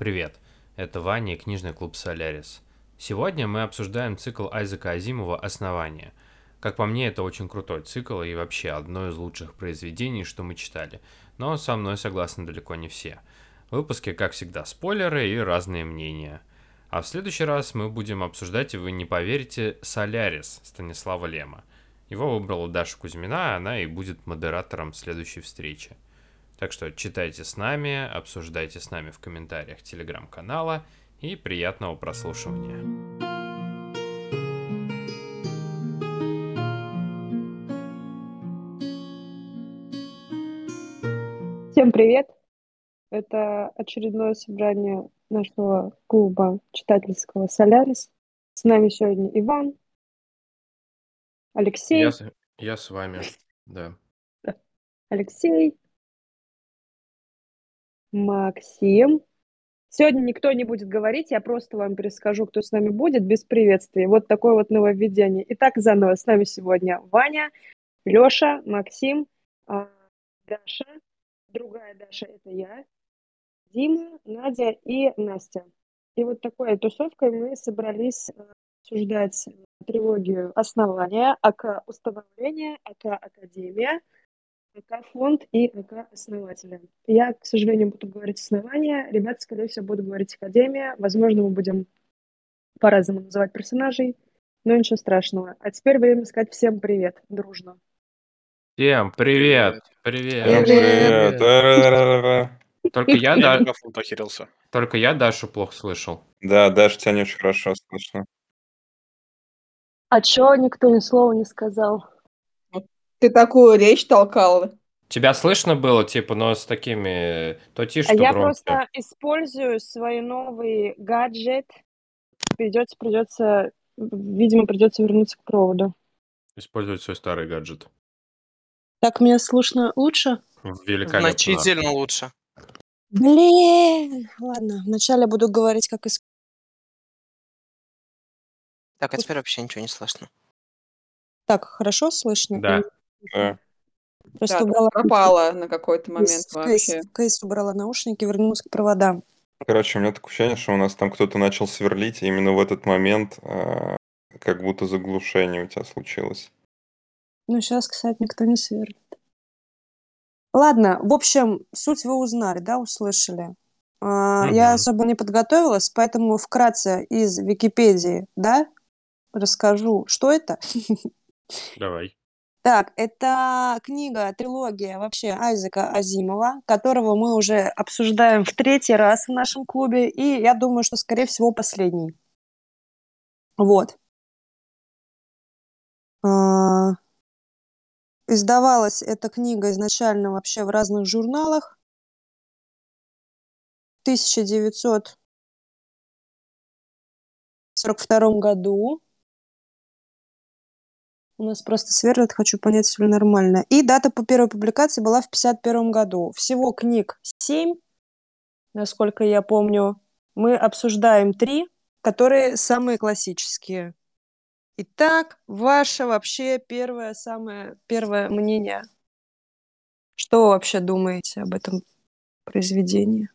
Привет, это Ваня и книжный клуб «Солярис». Сегодня мы обсуждаем цикл Айзека Азимова «Основание». Как по мне, это очень крутой цикл и вообще одно из лучших произведений, что мы читали. Но со мной согласны далеко не все. В выпуске, как всегда, спойлеры и разные мнения. А в следующий раз мы будем обсуждать, и вы не поверите, «Солярис» Станислава Лема. Его выбрала Даша Кузьмина, а она и будет модератором следующей встречи. Так что читайте с нами, обсуждайте с нами в комментариях телеграм-канала и приятного прослушивания. Всем привет! Это очередное собрание нашего клуба читательского «Солярис». С нами сегодня Иван, Алексей. Я, я с вами, да. Алексей, Максим. Сегодня никто не будет говорить, я просто вам перескажу, кто с нами будет, без приветствий. Вот такое вот нововведение. Итак, заново с нами сегодня Ваня, Лёша, Максим, а, Даша, другая Даша – это я, Дима, Надя и Настя. И вот такой тусовкой мы собрались э, обсуждать трилогию «Основание», АК «Установление», АК «Академия», АК фонд и АК основателя. Я, к сожалению, буду говорить основание, ребята, скорее всего, будут говорить академия. Возможно, мы будем по-разному называть персонажей, но ничего страшного. А теперь время сказать всем привет, дружно. Всем привет! Привет! Привет! Привет! Только я, да... Только я Дашу плохо слышал. Да, Даша, тебя не очень хорошо слышно. А чё никто ни слова не сказал? Ты такую речь толкала. Тебя слышно было, типа, но с такими... То тише, А то я громче. просто использую свой новый гаджет. Придется, придется, видимо, придется вернуться к проводу. Использовать свой старый гаджет. Так меня слышно лучше? Великолепно. Значительно лучше. Блин, ладно, вначале буду говорить как из... Так, а теперь вообще ничего не слышно. Так, хорошо слышно? Да. Да. Просто Да, убрала... пропала на какой-то момент Кейс, вообще. кейс убрала наушники, вернулась к проводам. Короче, у меня такое ощущение, что у нас там кто-то начал сверлить, и именно в этот момент а, как будто заглушение у тебя случилось. Ну, сейчас, кстати, никто не сверлит. Ладно, в общем, суть вы узнали, да, услышали. А, Я Мгм. особо не подготовилась, поэтому вкратце из Википедии, да, расскажу, что это. Давай. Так, это книга, трилогия вообще Айзека Азимова, которого мы уже обсуждаем в третий раз в нашем клубе, и я думаю, что, скорее всего, последний. Вот. А, Издавалась эта книга изначально вообще в разных журналах. В 1942 году. У нас просто сверлят, хочу понять, все ли нормально. И дата по первой публикации была в 1951 году. Всего книг 7, насколько я помню. Мы обсуждаем три, которые самые классические. Итак, ваше вообще первое, самое первое мнение. Что вы вообще думаете об этом произведении?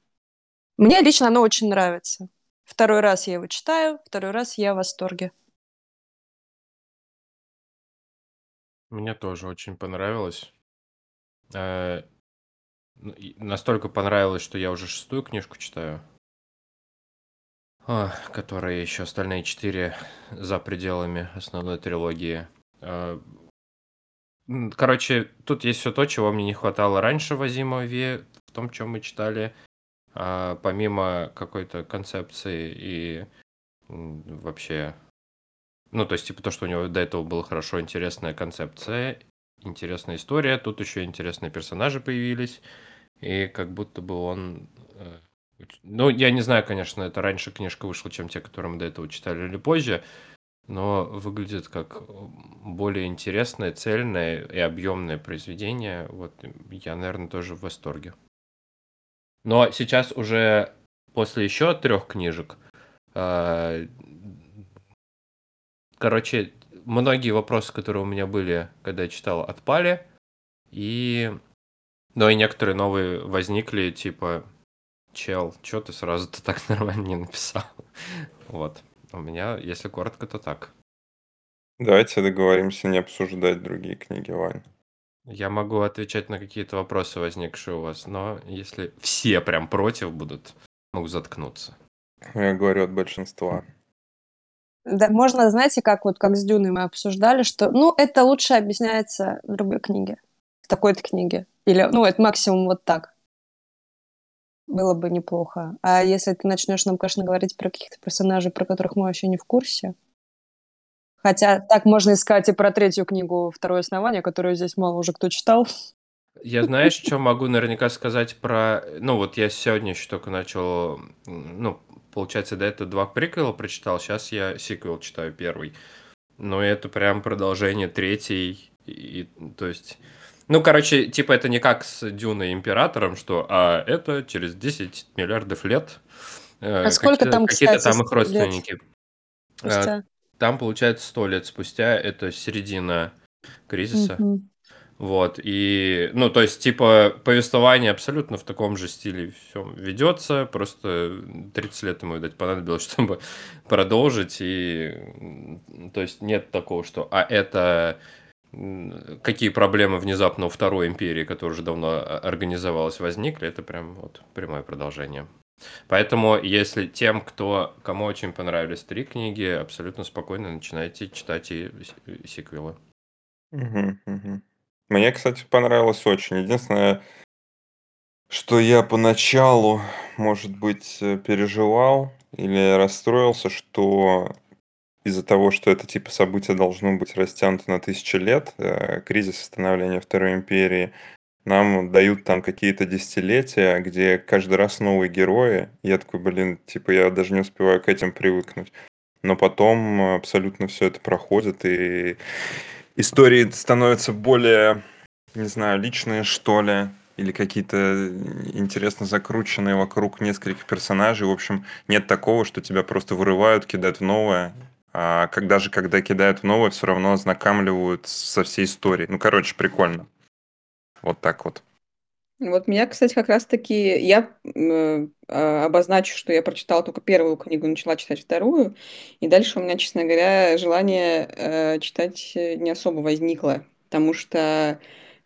Мне лично оно очень нравится. Второй раз я его читаю, второй раз я в восторге. Мне тоже очень понравилось. Э, ну, Настолько понравилось, что я уже шестую книжку читаю. А, Которые еще остальные четыре за пределами основной трилогии. Э, Короче, тут есть все то, чего мне не хватало раньше в Азимове, в том, чем мы читали. А, Помимо какой-то концепции и вообще... Ну, то есть, типа, то, что у него до этого была хорошо интересная концепция, интересная история, тут еще интересные персонажи появились, и как будто бы он... э, Ну, я не знаю, конечно, это раньше книжка вышла, чем те, которые мы до этого читали, или позже, но выглядит как более интересное, цельное и объемное произведение. Вот я, наверное, тоже в восторге. Но сейчас уже после еще трех книжек, э, короче, многие вопросы, которые у меня были, когда я читал, отпали. И... Но и некоторые новые возникли, типа, чел, чё ты сразу-то так нормально не написал? Вот. У меня, если коротко, то так. Давайте договоримся не обсуждать другие книги, Вань. Я могу отвечать на какие-то вопросы, возникшие у вас, но если все прям против будут, могу заткнуться. Я говорю от большинства. Да, можно, знаете, как вот как с Дюной мы обсуждали, что, ну, это лучше объясняется в другой книге, в такой-то книге. Или, ну, это максимум вот так. Было бы неплохо. А если ты начнешь нам, конечно, говорить про каких-то персонажей, про которых мы вообще не в курсе, Хотя так можно искать и про третью книгу «Второе основание», которую здесь мало уже кто читал. Я знаешь, что могу наверняка сказать про... Ну, вот я сегодня еще только начал... Ну, получается, до этого два приквела прочитал, сейчас я сиквел читаю первый. Но это прям продолжение третьей. И, то есть... Ну, короче, типа это не как с Дюной Императором, что а это через 10 миллиардов лет. Э, а сколько там, Какие-то там их родственники. Э, спустя? Там, получается, сто лет спустя, это середина кризиса. Мгм. Вот, и, ну, то есть, типа, повествование абсолютно в таком же стиле все ведется, просто 30 лет ему, видать, понадобилось, чтобы продолжить, и, то есть, нет такого, что, а это какие проблемы внезапно у Второй империи, которая уже давно а, организовалась, возникли, это прям вот прямое продолжение. Поэтому, если тем, кто, кому очень понравились три книги, абсолютно спокойно начинайте читать и сиквелы. Мгм, мгм. Мне, кстати, понравилось очень. Единственное, что я поначалу, может быть, э, переживал или расстроился, что из-за того, что это типа событие должно быть растянуто на тысячи лет, э, кризис становления Второй империи, нам дают там какие-то десятилетия, где каждый раз новые герои. Я такой, блин, типа я даже не успеваю к этим привыкнуть. Но потом абсолютно все это проходит, и истории становятся более, не знаю, личные, что ли, или какие-то интересно закрученные вокруг нескольких персонажей. В общем, нет такого, что тебя просто вырывают, кидают в новое. А когда же, когда кидают в новое, все равно ознакомливают со всей историей. Ну, короче, прикольно. Вот так вот. Вот меня, кстати, как раз-таки... Я э, а, обозначу, что я прочитала только первую книгу, начала читать вторую, и дальше у меня, честно говоря, желание э, читать не особо возникло, потому что,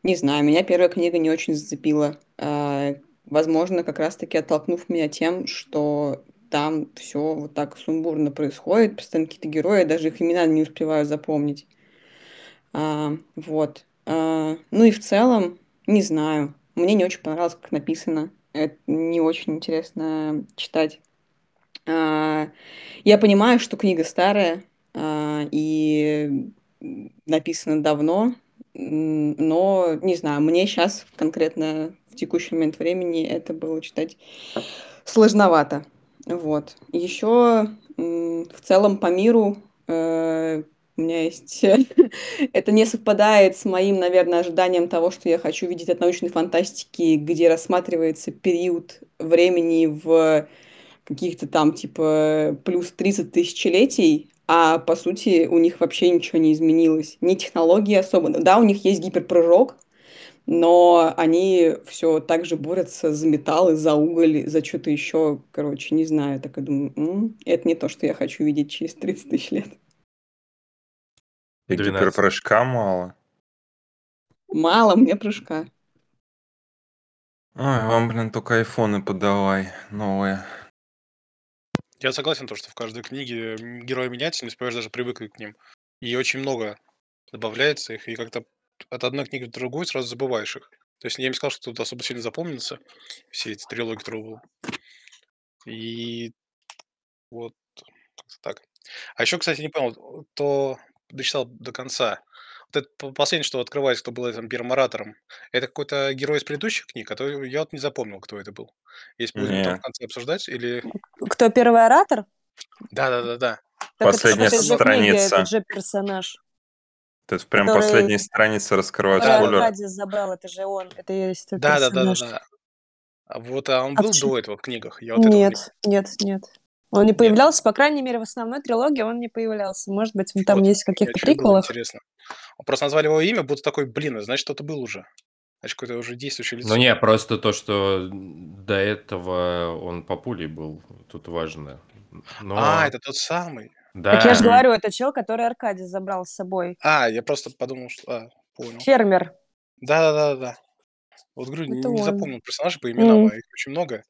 не знаю, меня первая книга не очень зацепила. Э, возможно, как раз-таки оттолкнув меня тем, что там все вот так сумбурно происходит, постоянно какие-то герои, даже их имена не успеваю запомнить. А, вот. А, ну и в целом, не знаю. Мне не очень понравилось, как написано. Это не очень интересно читать. А, я понимаю, что книга старая а, и написана давно, но не знаю, мне сейчас конкретно в текущий момент времени это было читать сложновато. Вот. Еще в целом по миру э, у меня есть... Это не совпадает с моим, наверное, ожиданием того, что я хочу видеть от научной фантастики, где рассматривается период времени в каких-то там, типа, плюс 30 тысячелетий, а по сути у них вообще ничего не изменилось. Ни технологии особо. Да, у них есть гиперпрыжок, но они все так же борются за металлы, за уголь, за что-то еще, короче, не знаю. Так и думаю, м-м, это не то, что я хочу видеть через 30 тысяч лет. И 12. гиперпрыжка мало. Мало мне прыжка. Ой, вам, блин, только айфоны подавай новые. Я согласен, то, что в каждой книге герои меняются, не успеваешь даже привыкнуть к ним. И очень много добавляется их, и как-то от одной книги в другую сразу забываешь их. То есть я не сказал, что тут особо сильно запомнится, все эти трилогии Трубл. И вот как-то так. А еще, кстати, не понял, то дочитал до конца. Вот это последнее, что открывается, кто был этим первым оратором. Это какой-то герой из предыдущих книг, а то я вот не запомнил, кто это был. Если будем там в Не. конце обсуждать, или... Кто первый оратор? Да-да-да-да. Так это Последняя же страница. этот же персонаж, Это прям который, последние страницы раскрывают который спойлер. Аркадий забрал, это же он, это и есть тот Да-да-да-да-да. персонаж. А вот а он А был почему? до этого в книгах. Я вот этого не... Нет, нет, нет. Он не Нет. появлялся, по крайней мере, в основной трилогии он не появлялся. Может быть, он там Вот, есть каких-то приквелах. интересно. Просто назвали его имя, будто такой, блин, а значит, кто-то был уже. Значит, какое-то уже действующее лицо. Ну не, просто то, что до этого он папулей был, тут важно. А, Но это тот самый. Так я же да, говорю, это чел, который Аркадий забрал с собой. А, я просто подумал, что... А, понял. Фермер. Да-да-да-да. Вот говорю, не, Это не он. запомнил персонажей по именам, М. а их очень много.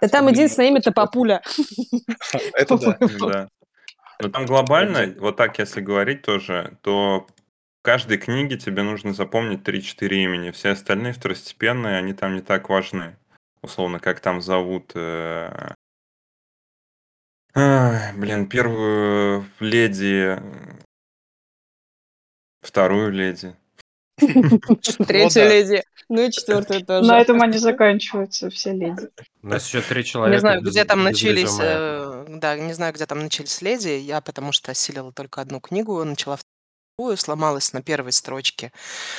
Да там единственное имя-то Папуля. Это да. Но там глобально, вот так если говорить тоже, то в каждой книге тебе нужно запомнить 3-4 имени. Все остальные второстепенные, они там не так важны. Условно, как там зовут... э, Блин, первую леди... Вторую леди. Третью да. леди. Ну и четвертую тоже. На этом они заканчиваются, все леди. у нас еще три человека Не знаю, без- где там начались, э, да, не знаю, где там начались леди. Я потому что осилила только одну книгу, начала вторую, сломалась на первой строчке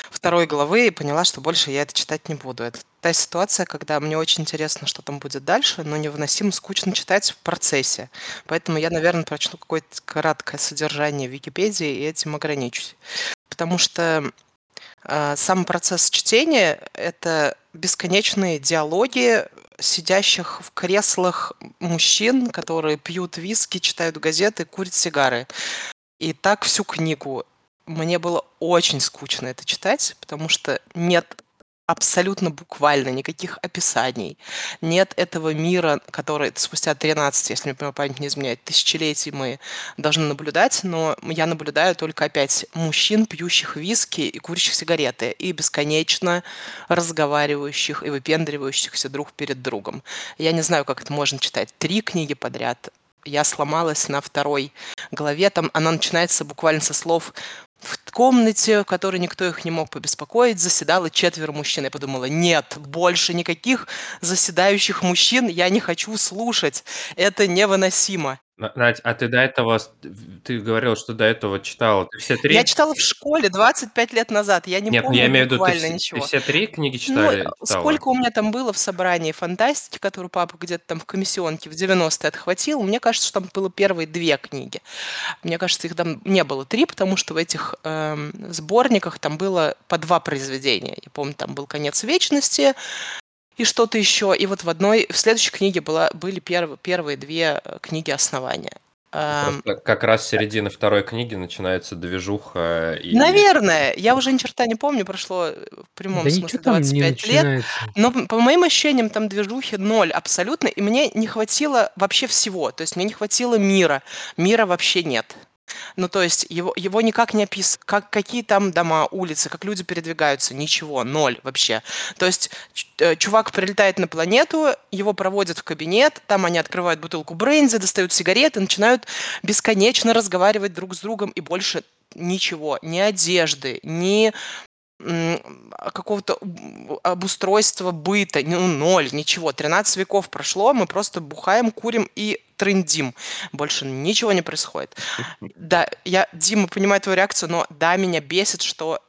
второй главы и поняла, что больше я это читать не буду. Это та ситуация, когда мне очень интересно, что там будет дальше, но невыносимо скучно читать в процессе. Поэтому я, наверное, прочту какое-то краткое содержание в Википедии и этим ограничусь. Потому что сам процесс чтения — это бесконечные диалоги сидящих в креслах мужчин, которые пьют виски, читают газеты, курят сигары. И так всю книгу. Мне было очень скучно это читать, потому что нет абсолютно буквально никаких описаний. Нет этого мира, который спустя 13, если мне память не изменяет, тысячелетий мы должны наблюдать, но я наблюдаю только опять мужчин, пьющих виски и курящих сигареты, и бесконечно разговаривающих и выпендривающихся друг перед другом. Я не знаю, как это можно читать. Три книги подряд. Я сломалась на второй главе. Там она начинается буквально со слов в комнате, в которой никто их не мог побеспокоить, заседало четверо мужчин. Я подумала, нет, больше никаких заседающих мужчин я не хочу слушать. Это невыносимо. На- Надь, а ты до этого, с- ты говорил, что до этого читала. Ты все три? Я читала в школе 25 лет назад. Я не Нет, помню я имею в виду, ты, буквально вс- ты ничего. все три книги Ну, читали, читала? сколько у меня там было в собрании фантастики, которую папа где-то там в комиссионке в 90-е отхватил, мне кажется, что там было первые две книги. Мне кажется, их там не было три, потому что в этих эм, сборниках там было по два произведения. Я помню, там был «Конец вечности», и что-то еще. И вот в одной, в следующей книге была, были перв, первые две э, книги основания. Эм, Просто как раз с середины второй книги начинается движуха. И... Наверное, я уже ни черта не помню, прошло э, в прямом Да смысле ничего там не 25 лет. начинается. Но по моим ощущениям там движухи ноль абсолютно, и мне не хватило вообще всего. То есть мне не хватило мира. Мира вообще нет. Ну, то есть его, его никак не описывают, как, какие там дома, улицы, как люди передвигаются, ничего, ноль вообще. То есть э, чувак прилетает на планету, его проводят в кабинет, там они открывают бутылку бренди, достают сигареты, начинают бесконечно разговаривать друг с другом, и больше ничего, ни одежды, ни какого-то обустройства быта, ну, ноль, ничего. 13 веков прошло, мы просто бухаем, курим и трендим. Больше ничего не происходит. Да, я, Дима, понимаю твою реакцию, но да, меня бесит, что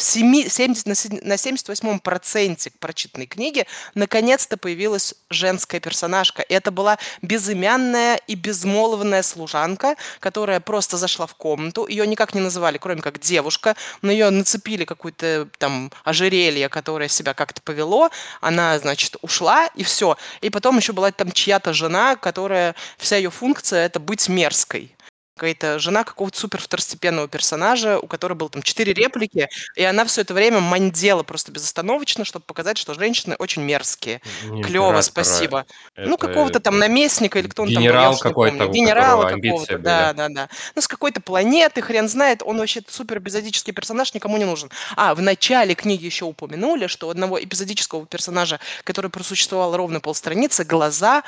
в семи- 70, на седь- на 78-м проценте прочитанной книги наконец-то появилась женская персонажка. И это была безымянная и безмолвная служанка, которая просто зашла в комнату. Ее никак не называли, кроме как девушка. На нее нацепили какое-то там ожерелье, которое себя как-то повело. Она, значит, ушла, и все. И потом еще была там чья-то жена, которая... Вся ее функция — это быть мерзкой какая-то жена какого-то супер второстепенного персонажа, у которой было там четыре реплики, и она все это время мандела просто безостановочно, чтобы показать, что женщины очень мерзкие. Не Клево, императора, спасибо. Ну, это какого-то там наместника или кто он там был, я генерал уж не какой-то, помню. у Генерала которого амбиции какого-то, были. да, да, да. Ну, с какой-то планеты, хрен знает, он вообще супер эпизодический персонаж, никому не нужен. А, в начале книги еще упомянули, что у одного эпизодического персонажа, который просуществовал ровно полстраницы, глаза,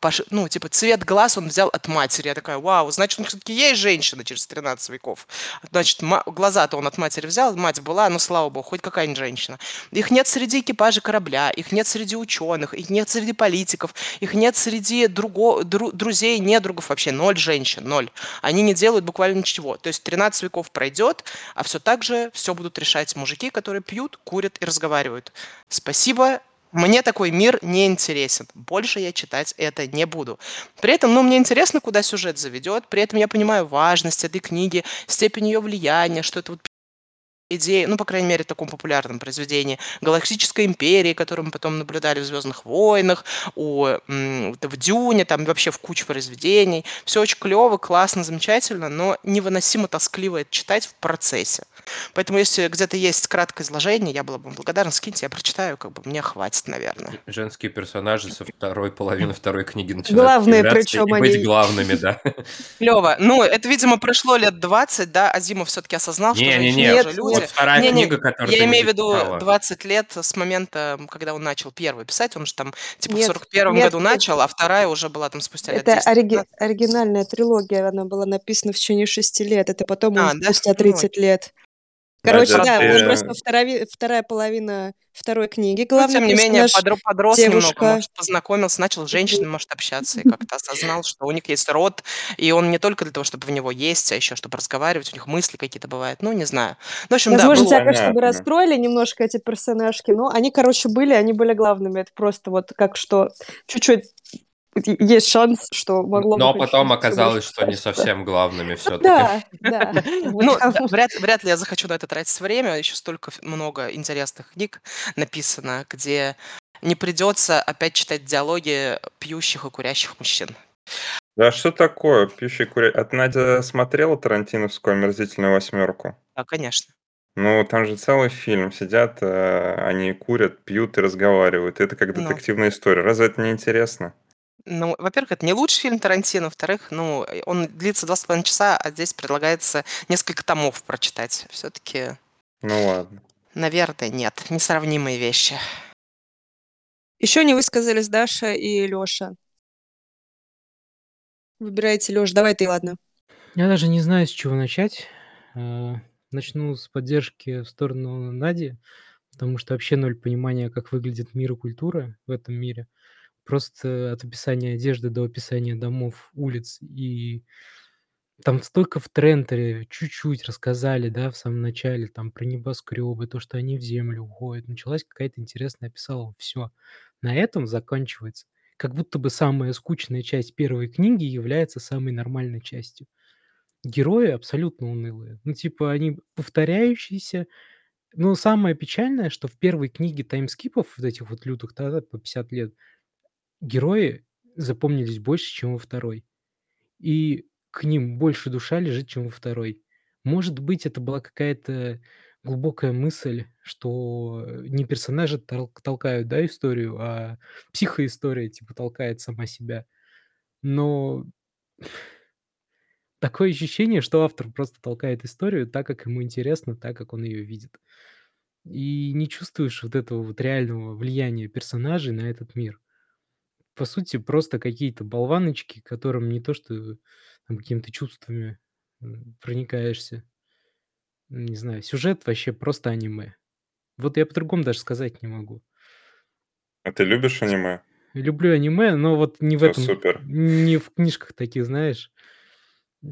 пош- ну, типа, цвет глаз он взял от матери. Я такая, вау, значит, он все-таки есть женщина через 13 веков. Значит, глаза-то он от матери взял, мать была, ну, слава богу, хоть какая-нибудь женщина. Их нет среди экипажа корабля, их нет среди ученых, их нет среди политиков, их нет среди друго, дру- друзей, недругов, вообще ноль женщин, ноль. Они не делают буквально ничего. То есть 13 веков пройдет, а все так же все будут решать мужики, которые пьют, курят и разговаривают. Спасибо, мне такой мир не интересен. Больше я читать это не буду. При этом, ну, мне интересно, куда сюжет заведет. При этом я понимаю важность этой книги, степень ее влияния, что это вот идеи, ну, по крайней мере, в таком популярном произведении, Галактической империи, которую мы потом наблюдали в Звездных войнах, у, в Дюне, там вообще в куче произведений. Все очень клево, классно, замечательно, но невыносимо тоскливо это читать в процессе. Поэтому, если где-то есть краткое изложение, я была бы вам благодарна, скиньте, я прочитаю, как бы мне хватит, наверное. Женские персонажи со второй половины второй книги начинают Главные причем и быть они. главными, да. Клево. Ну, это, видимо, прошло лет 20, да, Азимов все-таки осознал, что женщины Не-не-не, Нет, тоже вот вторая Не-не, книга, которую я ты не имею в виду дочитала. 20 лет с момента, когда он начал первый писать, он же там типа в Нет, 41 нет, году начал, а вторая уже была там спустя лет это 10 ориги- 15. оригинальная трилогия, она была написана в течение шести лет, это потом А, уже да? спустя Ну, 30 окей. лет. Короче, да, вот ты... просто вторая, вторая половина второй книги, Ну, главный тем не менее, подро- подрос немного, девушка. может, познакомился, начал с женщинами, может, общаться и как-то осознал, что у них есть род, и он не только для того, чтобы в него есть, а еще чтобы разговаривать, у них мысли какие-то бывают, ну, не знаю. Ну, в общем, да, Возможно, был тебя, опыт. конечно, бы расстроили немножко эти персонажки, но они, короче, были, они были главными. Это просто вот как что чуть-чуть есть шанс, что могло Но потом оказалось, что не совсем главными Ну все-таки. Да, да. Ну, вот- вряд, вряд ли я захочу на это тратить время. Еще столько много интересных книг написано, где не придется опять читать диалоги пьющих и курящих мужчин. Да что такое? Пьющий куря... А ты, Надя, смотрела Тарантиновскую «Омерзительную восьмерку»? Да, конечно. Ну, там же целый фильм. Сидят, э, они курят, пьют и разговаривают. Это как Ну, детективная история. Разве это не интересно? Ну, во-первых, это не лучший фильм Тарантино, во-вторых, ну, э, он длится два с половиной часа, а здесь предлагается несколько томов прочитать. Все-таки, Ну ладно. наверное, нет, несравнимые вещи. Еще не высказались Даша и Леша. Выбирайте, Леш, давай ты, ладно. Я даже не знаю, с чего начать. Э, Начну с поддержки в сторону Нади, потому что вообще ноль понимания, как выглядит мир и культура в этом мире. Просто от описания одежды до описания домов, улиц. И там столько в трентере чуть-чуть рассказали, да, в самом начале, там про небоскребы, то, что они в землю уходят. Началась какая-то интересная описала. Все. На этом заканчивается. Как будто бы самая скучная часть первой книги является самой нормальной частью. Герои абсолютно унылые. Ну, типа, они повторяющиеся. Но самое печальное, что в первой книге таймскипов, вот этих вот лютых, да, по 50 лет, герои запомнились больше, чем во второй. И к ним больше душа лежит, чем во второй. Может быть, это была какая-то глубокая мысль, что не персонажи тол- толкают, да, историю, а психоистория, типа, толкает сама себя. Но такое ощущение, что автор просто толкает историю так, как ему интересно, так, как он ее видит. И не чувствуешь вот этого вот реального влияния персонажей на этот мир. По сути, просто какие-то болваночки, которым не то что там какими-то чувствами м, проникаешься. Не знаю, сюжет вообще просто аниме. Вот я по-другому даже сказать не могу. А ты любишь аниме? Люблю аниме, но вот не в этом, супер. не в книжках таких, знаешь.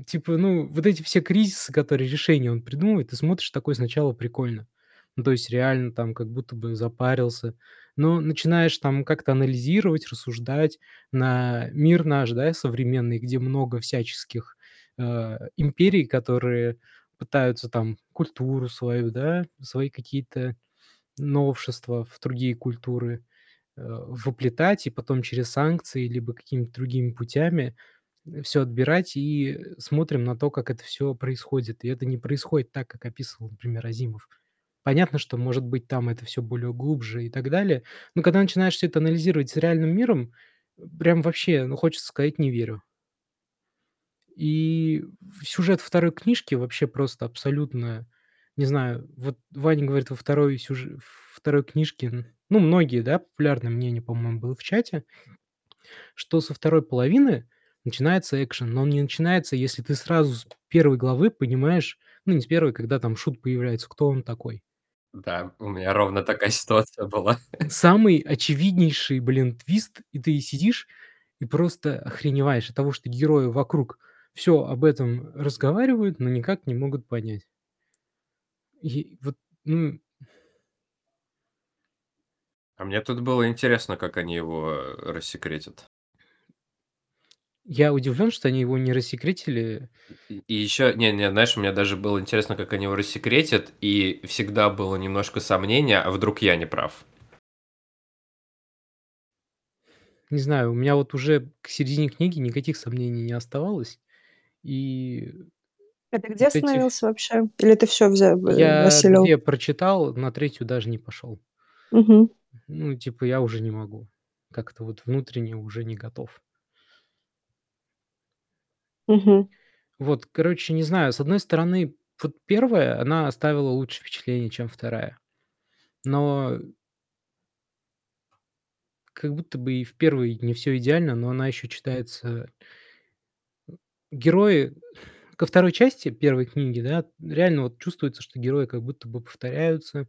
Типа, ну, вот эти все кризисы, которые решения он придумывает, ты смотришь такой сначала прикольно. Ну, то есть реально там как будто бы запарился. Но начинаешь там как-то анализировать, рассуждать на мир наш, да, современный, где много всяческих э, империй, которые пытаются там культуру свою, да, свои какие-то новшества в другие культуры э, воплетать и потом через санкции либо какими-то другими путями все отбирать и смотрим на то, как это все происходит. И это не происходит так, как описывал, например, Азимов. Понятно, что, может быть, там это все более глубже и так далее. Но когда начинаешь все это анализировать с реальным миром, прям вообще, ну, хочется сказать, не верю. И сюжет второй книжки вообще просто абсолютно, не знаю, вот Ваня говорит, во второй сюже второй книжке, н ну, многие, да, популярное мнение, по-моему, было в чате, что со второй половины начинается экшен, но он не начинается, если ты сразу с первой главы понимаешь, ну, не с первой, когда там шут появляется, кто он такой. Да, у меня ровно такая ситуация была. Самый очевиднейший, блин, твист, и ты сидишь и просто охреневаешь от того, что герои вокруг все об этом разговаривают, но никак не могут понять. И вот, ну, А мне тут было интересно, как они его э, рассекретят. Я удивлен, что они его не рассекретили. И и еще, не не, знаешь, мне даже было интересно, как они его рассекретят, и всегда было немножко сомнения, а вдруг я не прав. Не знаю, у меня вот уже к середине книги никаких сомнений не оставалось. И А ты где вот эти остановился вообще? Или ты всё взя э, Я осилил? 2 прочитал, на третью даже не пошел. Мгм. Ну, типа, я уже не могу. Как-то вот внутренне уже не готов. Мгм. Вот, короче, не знаю, с одной стороны, вот 1, она оставила лучшее впечатление, чем 2. Но как будто бы и в 1 не всё идеально, но она еще читается Герои ко 2 части 1 книги, да, реально вот чувствуется, что герои как будто бы повторяются,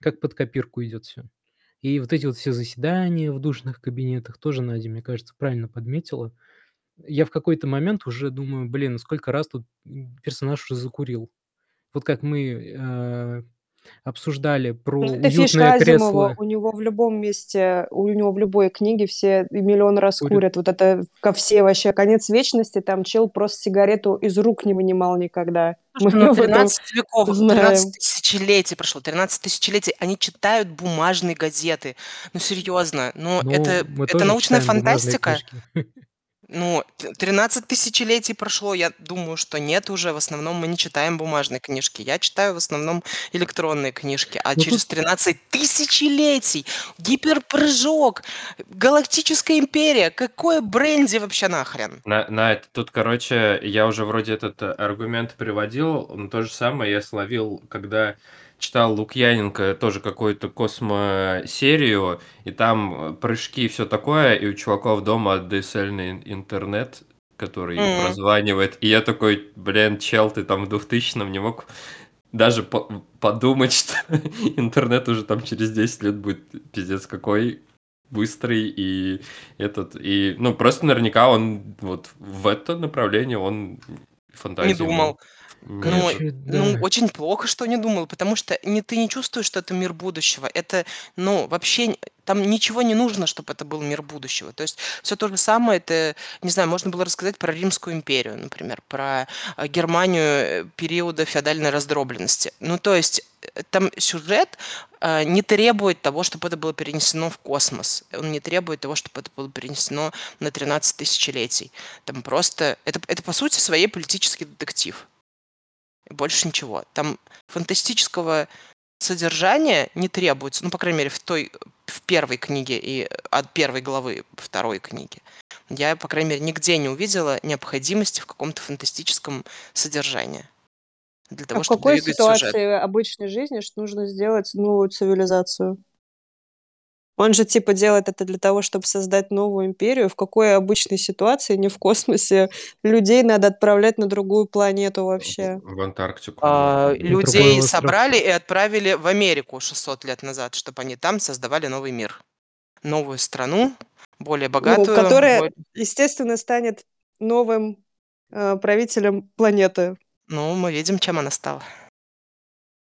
как под копирку идет всё. И вот эти вот все заседания в душных кабинетах тоже Надя, мне кажется, правильно подметила. Я в какой-то момент уже думаю: "Блин, сколько раз тут, персонаж уже закурил". Вот как мы, э, обсуждали про Ну, это фишка уютное Азимова. кресло У него в любом месте, у него в любой книге все и миллион раз Курят. курят. Вот это ко все вообще конец вечности, там чел просто сигарету из рук не вынимал никогда. Мы ну в этом 13 веков, 13 знаем. тысячелетий прошло, 13 тысячелетий. Они читают бумажные газеты. Ну, серьезно, ну, Ну, это мы это тоже научная читаем бумажные фантастика? книжки. Ну, т 13 тысячелетий прошло, я думаю, что нет уже. В основном мы не читаем бумажные книжки. Я читаю в основном электронные книжки. А Ну, через тут 13 тысячелетий гиперпрыжок, галактическая империя. Какое бренди вообще нахрен? На Надь, тут, короче, я уже вроде этот аргумент приводил, но то же самое я словил, когда читал Лукьяненко тоже какую-то космосерию, и там прыжки и всё такое, и у чуваков дома DSL-ный интернет, который М. прозванивает. И я такой: "Блин, чел, ты там в 2000 не мог даже по подумать, что интернет уже там через 10 лет будет пиздец какой быстрый". И этот, и, ну, просто наверняка он вот в это направление он Не фантазии ему думал. Ну. Короче, ну, да. очень плохо, что не думал, потому что не ты не чувствуешь, что это мир будущего. Это, ну, вообще н там ничего не нужно, чтоб это был мир будущего. То есть всё то же самое. Это, не знаю, можно было рассказать про Римскую империю, например, про, а, Германию, э, периода феодальной раздробленности. Ну, то есть, э, там сюжет, а, не требует того, чтоб это было перенесено в космос. Он не требует того, чтоб это было перенесено на 13 тысячелетий. Там просто это это, по сути своей, политический детектив. Больше ничего. Там фантастического содержания не требуется. Ну, по крайней мере, в той в 1 книге и от 1 главы 2 книги. Я, по крайней мере, нигде не увидела необходимости в каком-то фантастическом содержании для А того, в чтобы какой двигать сюжет. ситуации обычной жизни что нужно сделать новую цивилизацию? Он же типа делает это для того, чтоб создать новую империю. В какой обычной ситуации, не в космосе, людей надо отправлять на другую планету вообще? В Антарктику. А, людей собрали и отправили в Америку 600 лет назад, чтоб они там создавали новый мир. Новую страну, более Ну, богатую, которая, боль естественно, станет новым, э, правителем планеты. Ну, мы видим, чем она стала.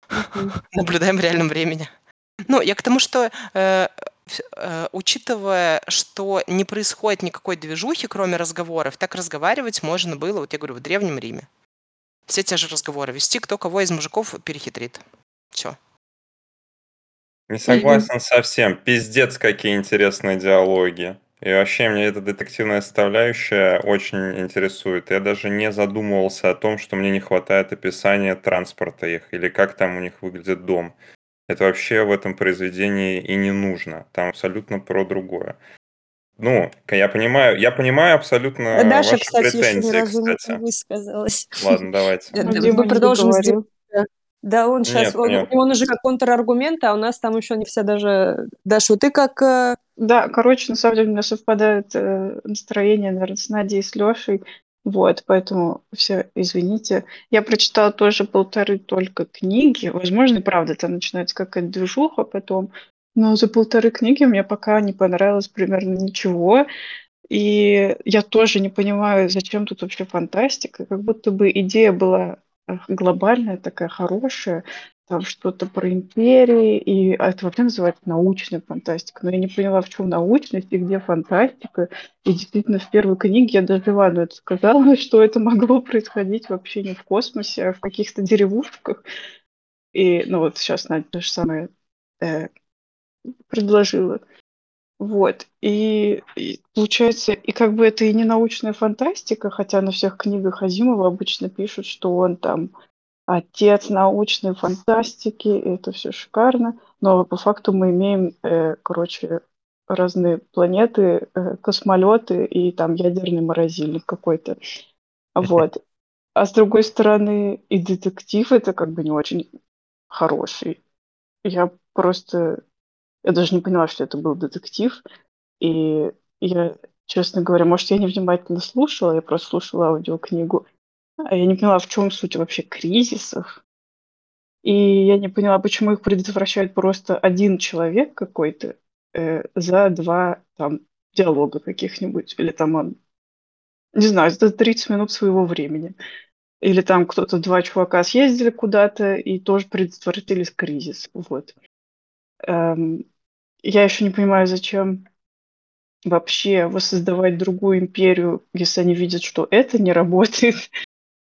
Наблюдаем в реальном времени. Ну, я к тому, что, э, учитывая, что не происходит никакой движухи, кроме разговоров, так разговаривать можно было, вот я говорю, в Древнем Риме. Все те же разговоры вести, кто кого из мужиков перехитрит. Всё. Не согласен совсем. Пиздец, какие интересные диалоги. И вообще меня эта детективная составляющая очень интересует. Я даже не задумывался о том, что мне не хватает описания транспорта их или как там у них выглядит дом. Это вообще в этом произведении и не нужно. Там абсолютно про другое. Ну, я понимаю я понимаю абсолютно Даша, ваши кстати, еще ни претензии, разу не кстати. высказалась. Ладно, давайте. Э, мы продолжим да. Он щас, Нет, он понятно. он уже как контраргумент, а у нас там еще не все даже Даша, ты как, э Да, короче, на самом деле у меня совпадает, э, настроение, наверно, с Надей и с Лешей. Вот, поэтому все извините. Я прочитала тоже 1,5 только книги. Возможно, правда там начинается какая-то движуха потом, но за 1,5 книги мне пока не понравилось примерно ничего. И я тоже не понимаю, зачем тут вообще фантастика. Как будто бы идея была, глобальная, такая хорошая, там что-то про империи, и это вообще называется научная фантастика. Но я не поняла, в чем научность и где фантастика. И действительно, в первой книге я даже Ивану это сказала, что это могло происходить вообще не в космосе, а в каких-то деревушках. И, ну вот сейчас Надя то же самое э, предложила. Вот. И, и получается, и как бы это и не научная фантастика, хотя на всех книгах Азимова обычно пишут, что он там отец научной фантастики, и это все шикарно. Но по факту мы имеем, э, короче, разные планеты, э, космолеты и там ядерный морозильник какой-то. Вот. А с другой стороны, и детектив это как бы не очень хороший. Я просто... Я даже не поняла, что это был детектив. И я, честно говоря, может, я невнимательно слушала, я просто слушала аудиокнигу. А я не поняла, в чем суть вообще кризисов. И я не поняла, почему их предотвращает просто один человек какой-то э, за два там диалога каких-нибудь. Или там он, не знаю, за 30 минут своего времени. Или там кто-то, два чувака съездили куда-то и тоже предотвратили кризис. Вот. Эм, я еще не понимаю, зачем вообще воссоздавать другую империю, если они видят, что это не работает.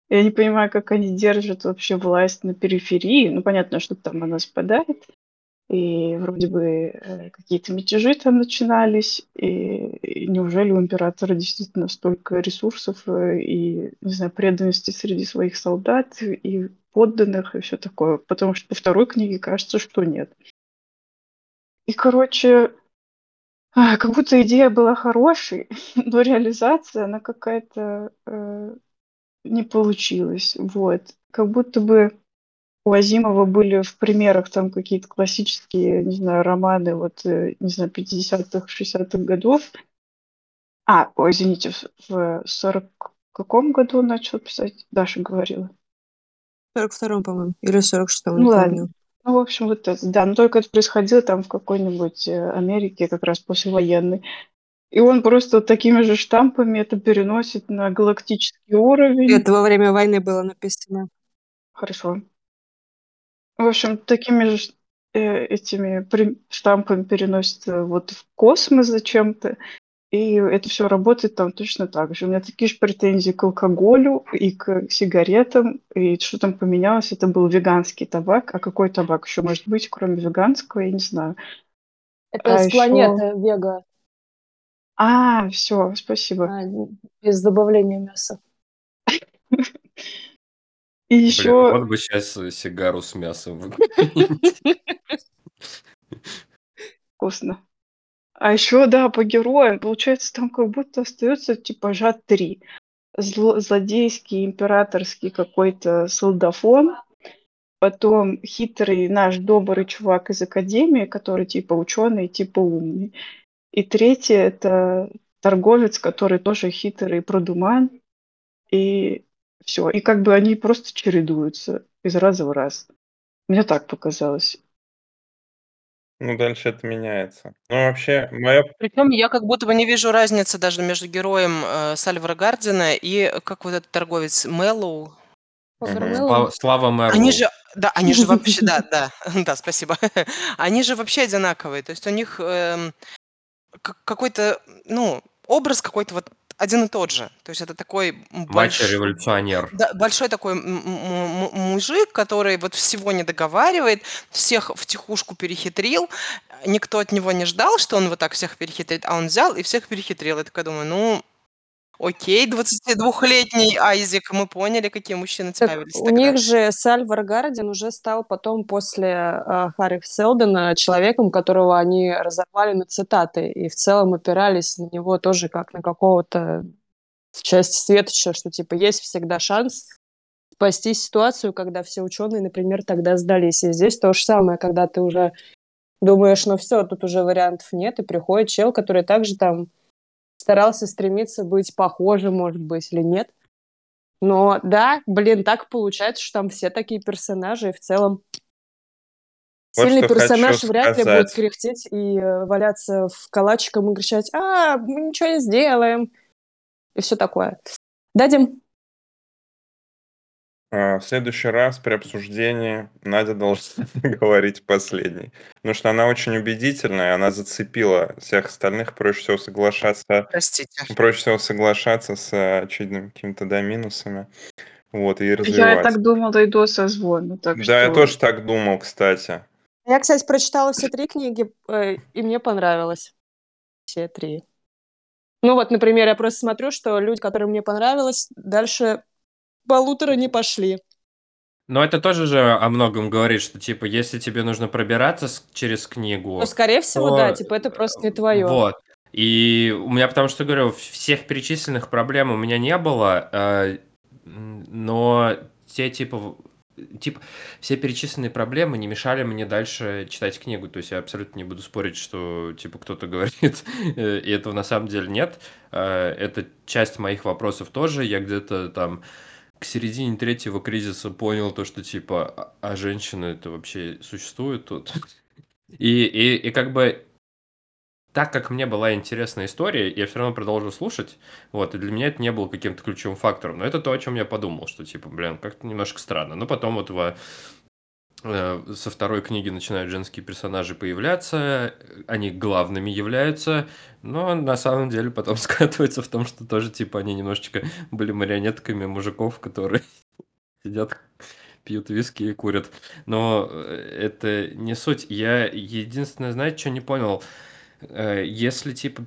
Я не понимаю, как они держат вообще власть на периферии. Ну, понятно, что там она спадает. И вроде бы э, какие-то мятежи там начинались. И, неужели у императора действительно столько ресурсов э, и, не знаю, преданности среди своих солдат и подданных и все такое? Потому что по второй книге кажется, что нет. И, короче, а, как будто идея была хорошей, но реализация, она какая-то э, не получилось. Вот. Как будто бы у Азимова были в примерах там какие-то классические, не знаю, романы, вот, э, не знаю, 50-х, 60-х годов. А, ой, извините, в 40 каком году он начал писать? Даша говорила. В 42-м, по-моему, или 46-м, ну, ладно. помню. Ну, в общем, вот это, да, но только это происходило там в какой-нибудь э, Америке, как раз послевоенной. И он просто вот такими же штампами это переносит на галактический уровень. Это во время войны было написано. Хорошо. В общем, такими же э, этими при- штампами переносится вот в космос зачем-то. И это все работает там точно так же. У меня такие же претензии к алкоголю и к сигаретам. И что там поменялось, это был веганский табак. А какой табак еще может быть, кроме веганского, я не знаю. Это А с еще- планеты Вега, А, все, спасибо. а, без добавления мяса. И Блин, еще... вот бы сейчас сигару с мясом. Вкусно. А еще, да, по героям, получается, там как будто остается типажа три. Зло- злодейский, императорский какой-то солдафон, потом хитрый наш добрый чувак из Академии, который типа ученый, типа умный. И третий это торговец, который тоже хитрый продуман. И все. И как бы они просто чередуются из раза в раз. Мне так показалось. Ну, дальше это меняется. Ну, вообще, моя... Причем я как будто бы не вижу разницы даже между героем э, Сальвара Гардина и э, как вот этот торговец Мэллоу. Слава, слава мэру. Они же, да, они же вообще, да, да, да, спасибо. Они же вообще одинаковые. То есть у них эм, какой-то, ну, образ какой-то вот один и тот же. То есть это такой большой... Мачо-революционер. Да, большой такой мужик, который вот всего не договаривает, всех в тихушку перехитрил, никто от него не ждал, что он вот так всех перехитрит, а он взял и всех перехитрил. Я такая думаю, ну, окей, 22-летний Айзек, мы поняли, какие мужчины Так цепавились у тогда. них же Сальвар Гардин уже стал потом после э, Харри Селдена человеком, которого они разорвали на цитаты и в целом опирались на него тоже как на какого-то часть светоча, что типа есть всегда шанс спасти ситуацию, когда все ученые, например, тогда сдались. И здесь то же самое, когда ты уже думаешь, ну все, тут уже вариантов нет, и приходит чел, который также там старался стремиться быть похожим, может быть, или нет. Но да, блин, так получается, что там все такие персонажи, и в целом Вот сильный персонаж вряд ли сказать. будет кряхтеть и э, валяться в калачиком и кричать, а, мы ничего не сделаем, и все такое. Дадим? А, в следующий раз при обсуждении Надя должна говорить последней. Потому что она очень убедительная, она зацепила всех остальных. Проще всего соглашаться Простите. проще всего соглашаться с очевидными какими-то, да, минусами. Вот, и Я развивать. так думала и до созвона, так Да, я что тоже так думал, кстати. Я, кстати, прочитала все три книги, э, и мне понравилось. Все три. Ну вот, например, я просто смотрю, что люди, которым мне понравилось, дальше полутора не пошли. Но это тоже же о многом говорит, что, типа, если тебе нужно пробираться с- через книгу, Ну, скорее всего, то, да, типа это просто не твое. Вот. И у меня, потому что, говорю, всех перечисленных проблем у меня не было, э, но те, типа, типа, все перечисленные проблемы не мешали мне дальше читать книгу. То есть я абсолютно не буду спорить, что, типа, кто-то говорит, э, и этого на самом деле нет. Э, Это часть моих вопросов тоже. Я где-то там к середине третьего кризиса понял то, что, типа, а, а женщины это вообще существуют тут? И, и, и как бы так как мне была интересна история, я все равно продолжил слушать, вот, и для меня это не было каким-то ключевым фактором, но это то, о чем я подумал, что, типа, блин, как-то немножко странно. Но потом вот во, со второй книги начинают женские персонажи появляться, они главными являются, но на самом деле потом скатывается в том, что тоже, типа, они немножечко были марионетками мужиков, которые сидят, пьют виски и курят. Но э, это не суть. Я единственное, знаете, что не понял? Э, Если, типа,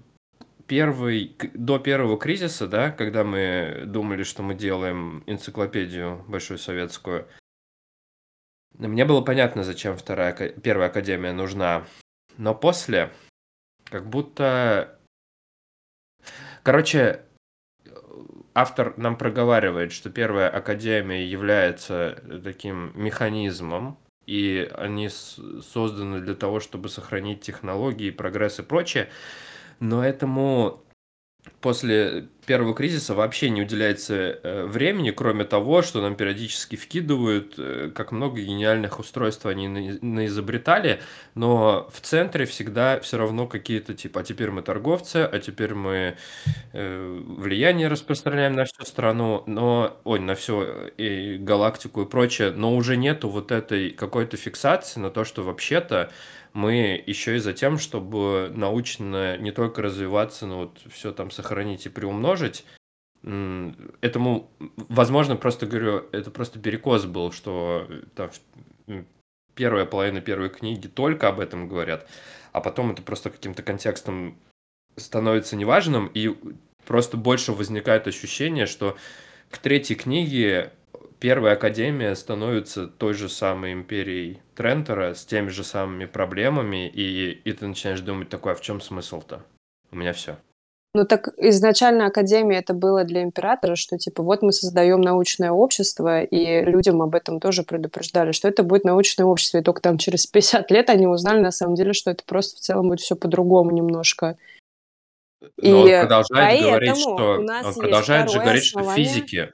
первый, до первого кризиса, да, когда мы думали, что мы делаем энциклопедию большую советскую, мне было понятно, зачем вторая, первая академия нужна. Но после, как будто... Короче, автор нам проговаривает, что первая академия является таким механизмом, и они созданы для того, чтобы сохранить технологии, прогресс и прочее. Но этому после первого кризиса вообще не уделяется э, времени, кроме того, что нам периодически вкидывают, э, как много гениальных устройств они на- наизобретали, но в центре всегда все равно какие-то типа, а теперь мы торговцы, а теперь мы э, влияние распространяем на всю страну, но, ой, на всю э, и галактику и прочее, но уже нету вот этой какой-то фиксации на то, что вообще-то мы еще и за тем, чтобы научно не только развиваться, но вот все там сохранить и приумножить. Этому, возможно, просто говорю, это просто перекос был, что э, там первая половина первой книги только об этом говорят, а потом это просто каким-то контекстом становится неважным, и просто больше возникает ощущение, что к третьей книге Первая Академия становится той же самой империей Трентера с теми же самыми проблемами, и, и ты начинаешь думать такой, а в чем смысл-то? У меня все. Ну так изначально Академия это было для императора, что типа вот мы создаем научное общество, и людям об этом тоже предупреждали, что это будет научное общество, и только там через 50 лет они узнали на самом деле, что это просто в целом будет все по-другому немножко. Но он И продолжает говорить, что он продолжает же говорить, что основание. физики.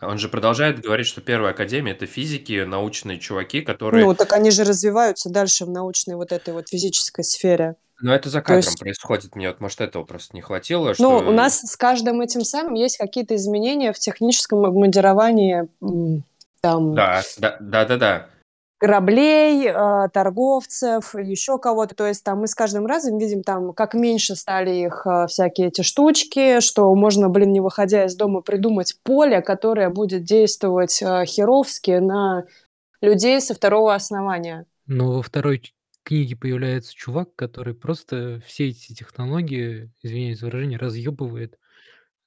Он же продолжает говорить, что Первая Академия это физики, научные чуваки, которые. Ну, так они же развиваются дальше в научной вот этой вот физической сфере. Но это за То кадром есть, происходит. Мне вот, может, этого просто не хватило, ну, что у нас с каждым этим самым есть какие-то изменения в техническом обмундировании м, там Да, да, да, да, да. Кораблей, э, торговцев, еще кого-то. То есть там мы с каждым разом видим там, как меньше стали их э, всякие эти штучки, что можно, блин, не выходя из дома, придумать поле, которое будет действовать э, херовски на людей со второго основания. Но во второй книге появляется чувак, который просто все эти технологии, извиняюсь за выражение, разъебывает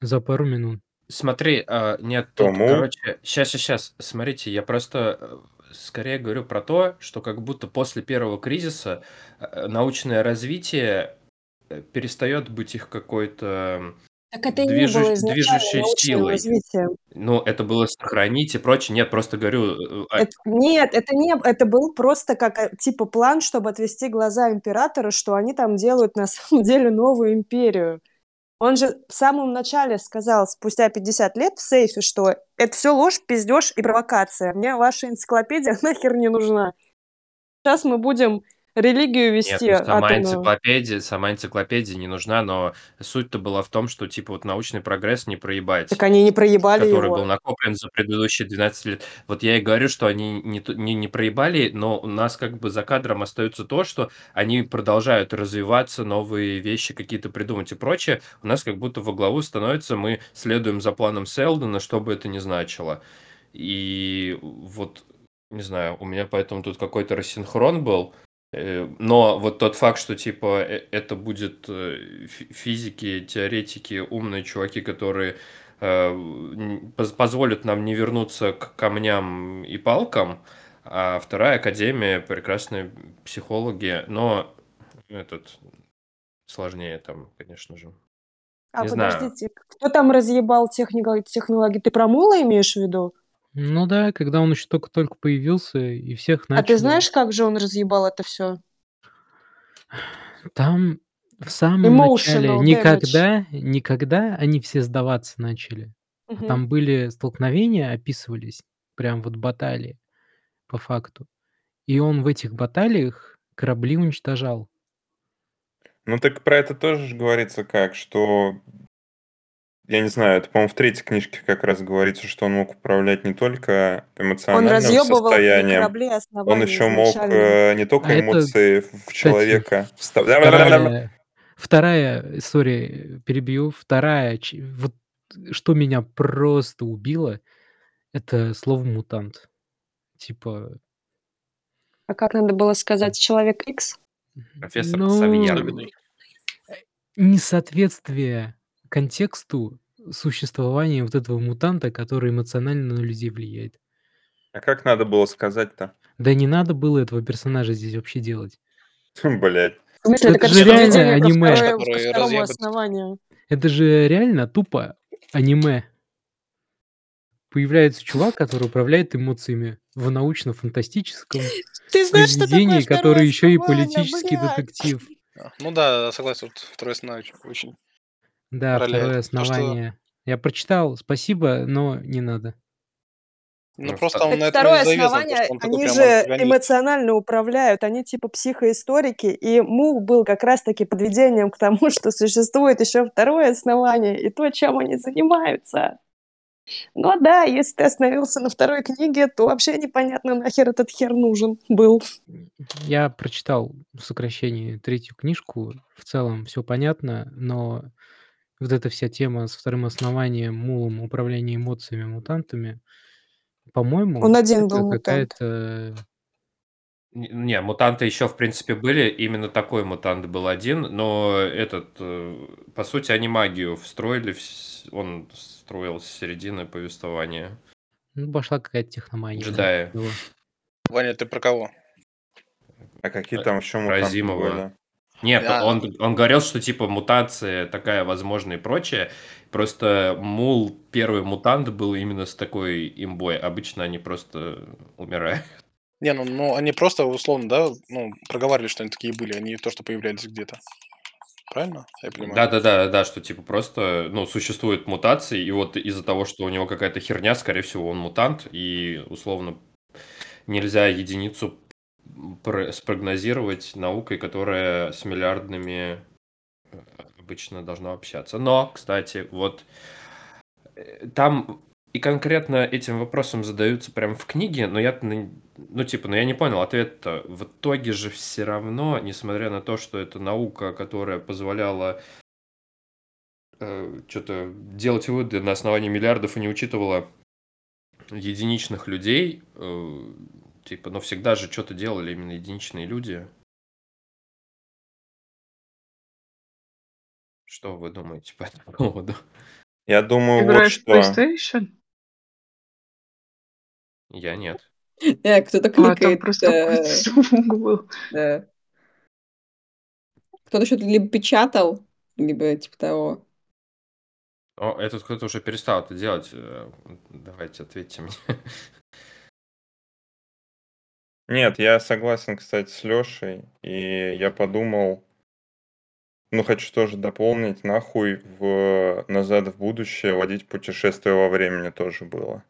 за пару минут. Смотри, а, нет, тут, Тому короче, сейчас, сейчас, сейчас, смотрите, я просто скорее говорю про то, что как будто после первого кризиса э, научное развитие э, перестает быть их какой-то Так это и не движу- было движущей силой. развитием. Ну, это было сохранить и прочее. Нет, просто говорю, э, а, Это, нет, это не, это был просто как типа план, чтобы отвести глаза императора, что они там делают на самом деле новую империю. Он же в самом начале сказал, спустя 50 лет в сейфе, что это все ложь, пиздеж и провокация. Мне ваша энциклопедия нахер не нужна. Сейчас мы будем религию Нет, вести ну сама атомную. энциклопедия, сама энциклопедия не нужна, но суть-то была в том, что типа вот научный прогресс не проебать. Так они не проебали который его. был накоплен за предыдущие 12 лет. Вот я и говорю, что они не, то- не, не проебали, но у нас как бы за кадром остается то, что они продолжают развиваться, новые вещи какие-то придумать и прочее. У нас как будто во главу становится, мы следуем за планом Селдона, что бы это ни значило. И вот, не знаю, у меня поэтому тут какой-то рассинхрон был. Э, Но вот тот факт, что типа э, это будет э, фи- физики, теоретики, умные чуваки, которые позволят нам не вернуться к камням и палкам, а вторая академия прекрасные психологи, но этот сложнее там, конечно же. А Не знаю. подождите, кто там разъебал технико- технологии? Ты про Мула имеешь в виду? Ну да, когда он еще только-только появился, и всех А ты начали... знаешь, как же он разъебал это все? Там в самом начале Emotional damage. никогда, никогда они все сдаваться начали. А там были столкновения, описывались, прям вот баталии, по факту. И он в этих баталиях корабли уничтожал. Ну так про это тоже же говорится как, что я не знаю, это, по-моему, в третьей книжке как раз говорится, что он мог управлять не только Он эмоциональным и состоянием, корабли он еще мог э, не только А это, эмоции в кстати, человека встав- вторая, вторая, сори, перебью, вторая, вот что меня просто убило, это слово мутант. Типа, А как надо было сказать Человек Икс? Профессор ну, Савьян. Особенный. несоответствие контексту существования вот этого мутанта, который эмоционально на людей влияет. А как надо было сказать-то? Да не надо было этого персонажа здесь вообще делать. Блять. В смысле, Это это же реально аниме. второе- основанию. Это же реально тупо аниме. Появляется чувак, который управляет эмоциями в научно-фантастическом Ты знаешь, что такое произведении, второе который еще и политический блядь? детектив. Ну да, согласен, вот второй основной очень Да, роляет. второе То, что основание. Я прочитал, спасибо, но не надо. Ну, Ну, просто он Так на этом второе и завязан, то, основание, что он такой они же эмоционально управляют, они типа психоисторики, и Мул был как раз-таки подведением к тому, что существует еще второе основание, и то, чем они занимаются. Но да, если ты остановился на второй книге, то вообще непонятно, нахер этот хер нужен был. Я прочитал в сокращении третью книжку. В целом все понятно, но вот эта вся тема с вторым основанием, мулом, управления эмоциями, мутантами, по-моему, Он один это был мутант. какая-то... Не, мутанты еще, в принципе, были. Именно такой мутант был один, но этот, э, по сути, они магию встроили, в с- он строил с середины повествования. Ну, пошла какая-то техномания. да, Джедаи. его. Ваня, ты про кого? А какие Про- там еще про мутанты Азимова. были? Нет, А. он, он говорил, что типа мутация такая возможна и прочее. Просто мул, первый мутант был именно с такой имбой. Обычно они просто умирают. Не, ну, ну они просто условно, да, ну, проговаривали, что они такие были, они то, что появлялись где-то. Правильно? Я понимаю. Да, да, да, да, что типа просто, ну, существуют мутации, и вот из-за того, что у него какая-то херня, скорее всего, он мутант, и условно нельзя единицу спрогнозировать наукой, которая с миллиардными э, обычно должна общаться. Но, кстати, вот э, там и конкретно этим вопросом задаются прямо в книге, но я, ну, типа, ну, я не понял ответ-то. В итоге же все равно, несмотря на то, что это наука, которая позволяла что-то делать выводы на основании миллиардов и не учитывала единичных людей, э, типа, но всегда же что-то делали именно единичные люди. Что вы думаете по этому поводу? Я думаю, вот Играешь в что. PlayStation? Я нет. Э, кто-то А, там кликает. просто э, какой-то звук был. да. Кто-то что-то либо печатал, либо типа того. О, этот кто-то уже перестал это делать. Э, Давайте ответьте мне. Нет, я согласен, кстати, с Лешей, и я подумал, ну, хочу тоже дополнить, нахуй в «Назад в будущее» водить путешествие во времени тоже было.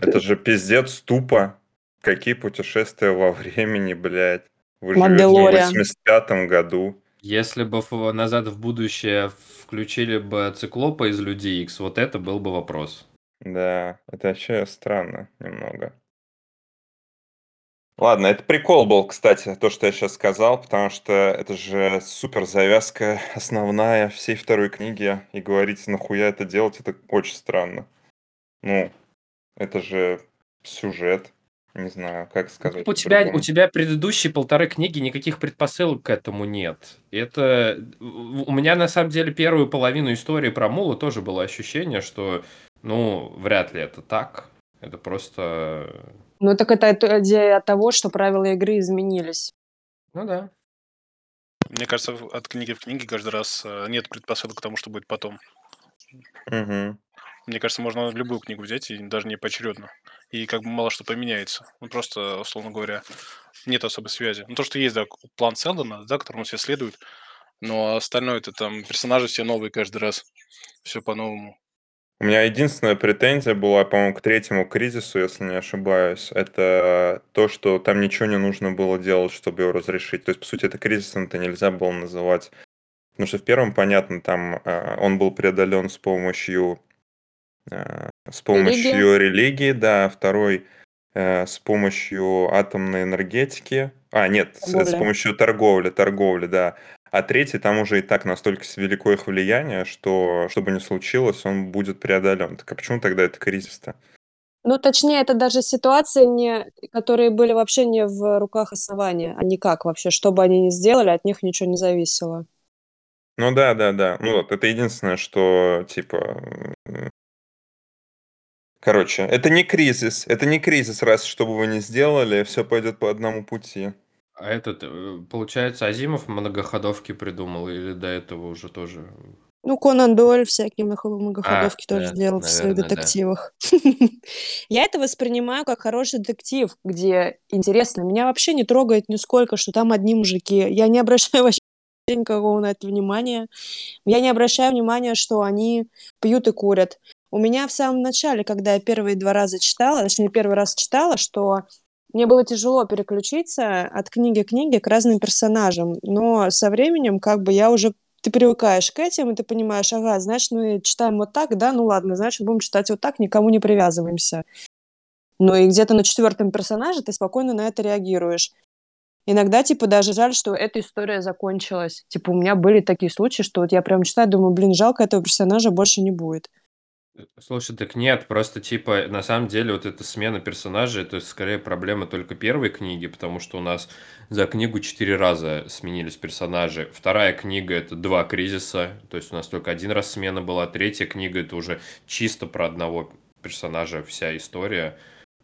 Это же пиздец тупо. Какие путешествия во времени, блядь? Вы живете в Манделориан. 85 году. Если бы в «Назад в будущее» включили бы циклопа из Людей Икс, вот это был бы вопрос. Да, это вообще странно немного. Ладно, это прикол был, кстати, то, что я сейчас сказал, потому что это же супер завязка основная всей второй книги, и говорить, нахуя это делать, это очень странно. Ну, это же сюжет, не знаю, как сказать. У тебя, у тебя предыдущие полторы книги никаких предпосылок к этому нет. Это у меня на самом деле первую половину истории про Мула тоже было ощущение, что ну вряд ли это так. Это просто Ну, так это идея того, что правила игры изменились. ну да. Мне кажется, от книги в книге каждый раз э, нет предпосылок к тому, что будет потом. Мгм. Мне кажется, можно любую книгу взять, и даже не поочередно. И как бы мало что поменяется. Ну, просто, условно говоря, нет особой связи. Ну, то, что есть, да, план Селдона, да, которому все следуют, но остальное это там персонажи все новые каждый раз. Все по-новому. У меня единственная претензия была, по-моему, к третьему кризису, если не ошибаюсь, это то, что там ничего не нужно было делать, чтобы его разрешить. То есть, по сути, это кризисом-то нельзя было называть. Потому что в первом, понятно, там э, он был преодолен с помощью э, с помощью религии, да, второй э, с помощью атомной энергетики. А, нет, с, с помощью торговли, торговли, да. А третий, там уже и так настолько велико их влияние, что, что бы ни случилось, он будет преодолен. Так а почему тогда это кризис-то? Ну, точнее, это даже ситуации, не, которые были вообще не в руках основания, а никак вообще. Что бы они ни сделали, от них ничего не зависело. Ну да, да, да. Ну вот, это единственное, что, типа... Короче, это не кризис. Это не кризис, раз что бы вы ни сделали, все пойдет по одному пути. А этот, э, получается, Азимов многоходовки придумал или до этого уже тоже? Ну, Конан Дойль всякие многоходовки А, тоже да, делал в своих наверное, да. детективах. Я это воспринимаю как хороший детектив, где интересно. Меня вообще не трогает нисколько, что там одни мужики. Я не обращаю вообще никакого на это внимания. Я не обращаю внимания, что они пьют и курят. У меня в самом начале, когда я первые два раза читала, точнее, первый раз читала, что мне было тяжело переключиться от книги к книге к разным персонажам. Но со временем, как бы, я уже ты привыкаешь к этим, и ты понимаешь, ага, значит, мы читаем вот так, да, ну ладно, значит, будем читать вот так, никому не привязываемся. Ну и где-то на четвертом персонаже ты спокойно на это реагируешь. Иногда, типа, даже жаль, что эта история закончилась. Типа, у меня были такие случаи, что вот я прям читаю, думаю, блин, жалко, этого персонажа больше не будет. Слушай, так нет, просто типа на самом деле вот эта смена персонажей, это скорее проблема только первой книги, потому что у нас за книгу четыре раза сменились персонажи. Вторая книга это два кризиса, то есть у нас только один раз смена была. Третья книга это уже чисто про одного персонажа вся история.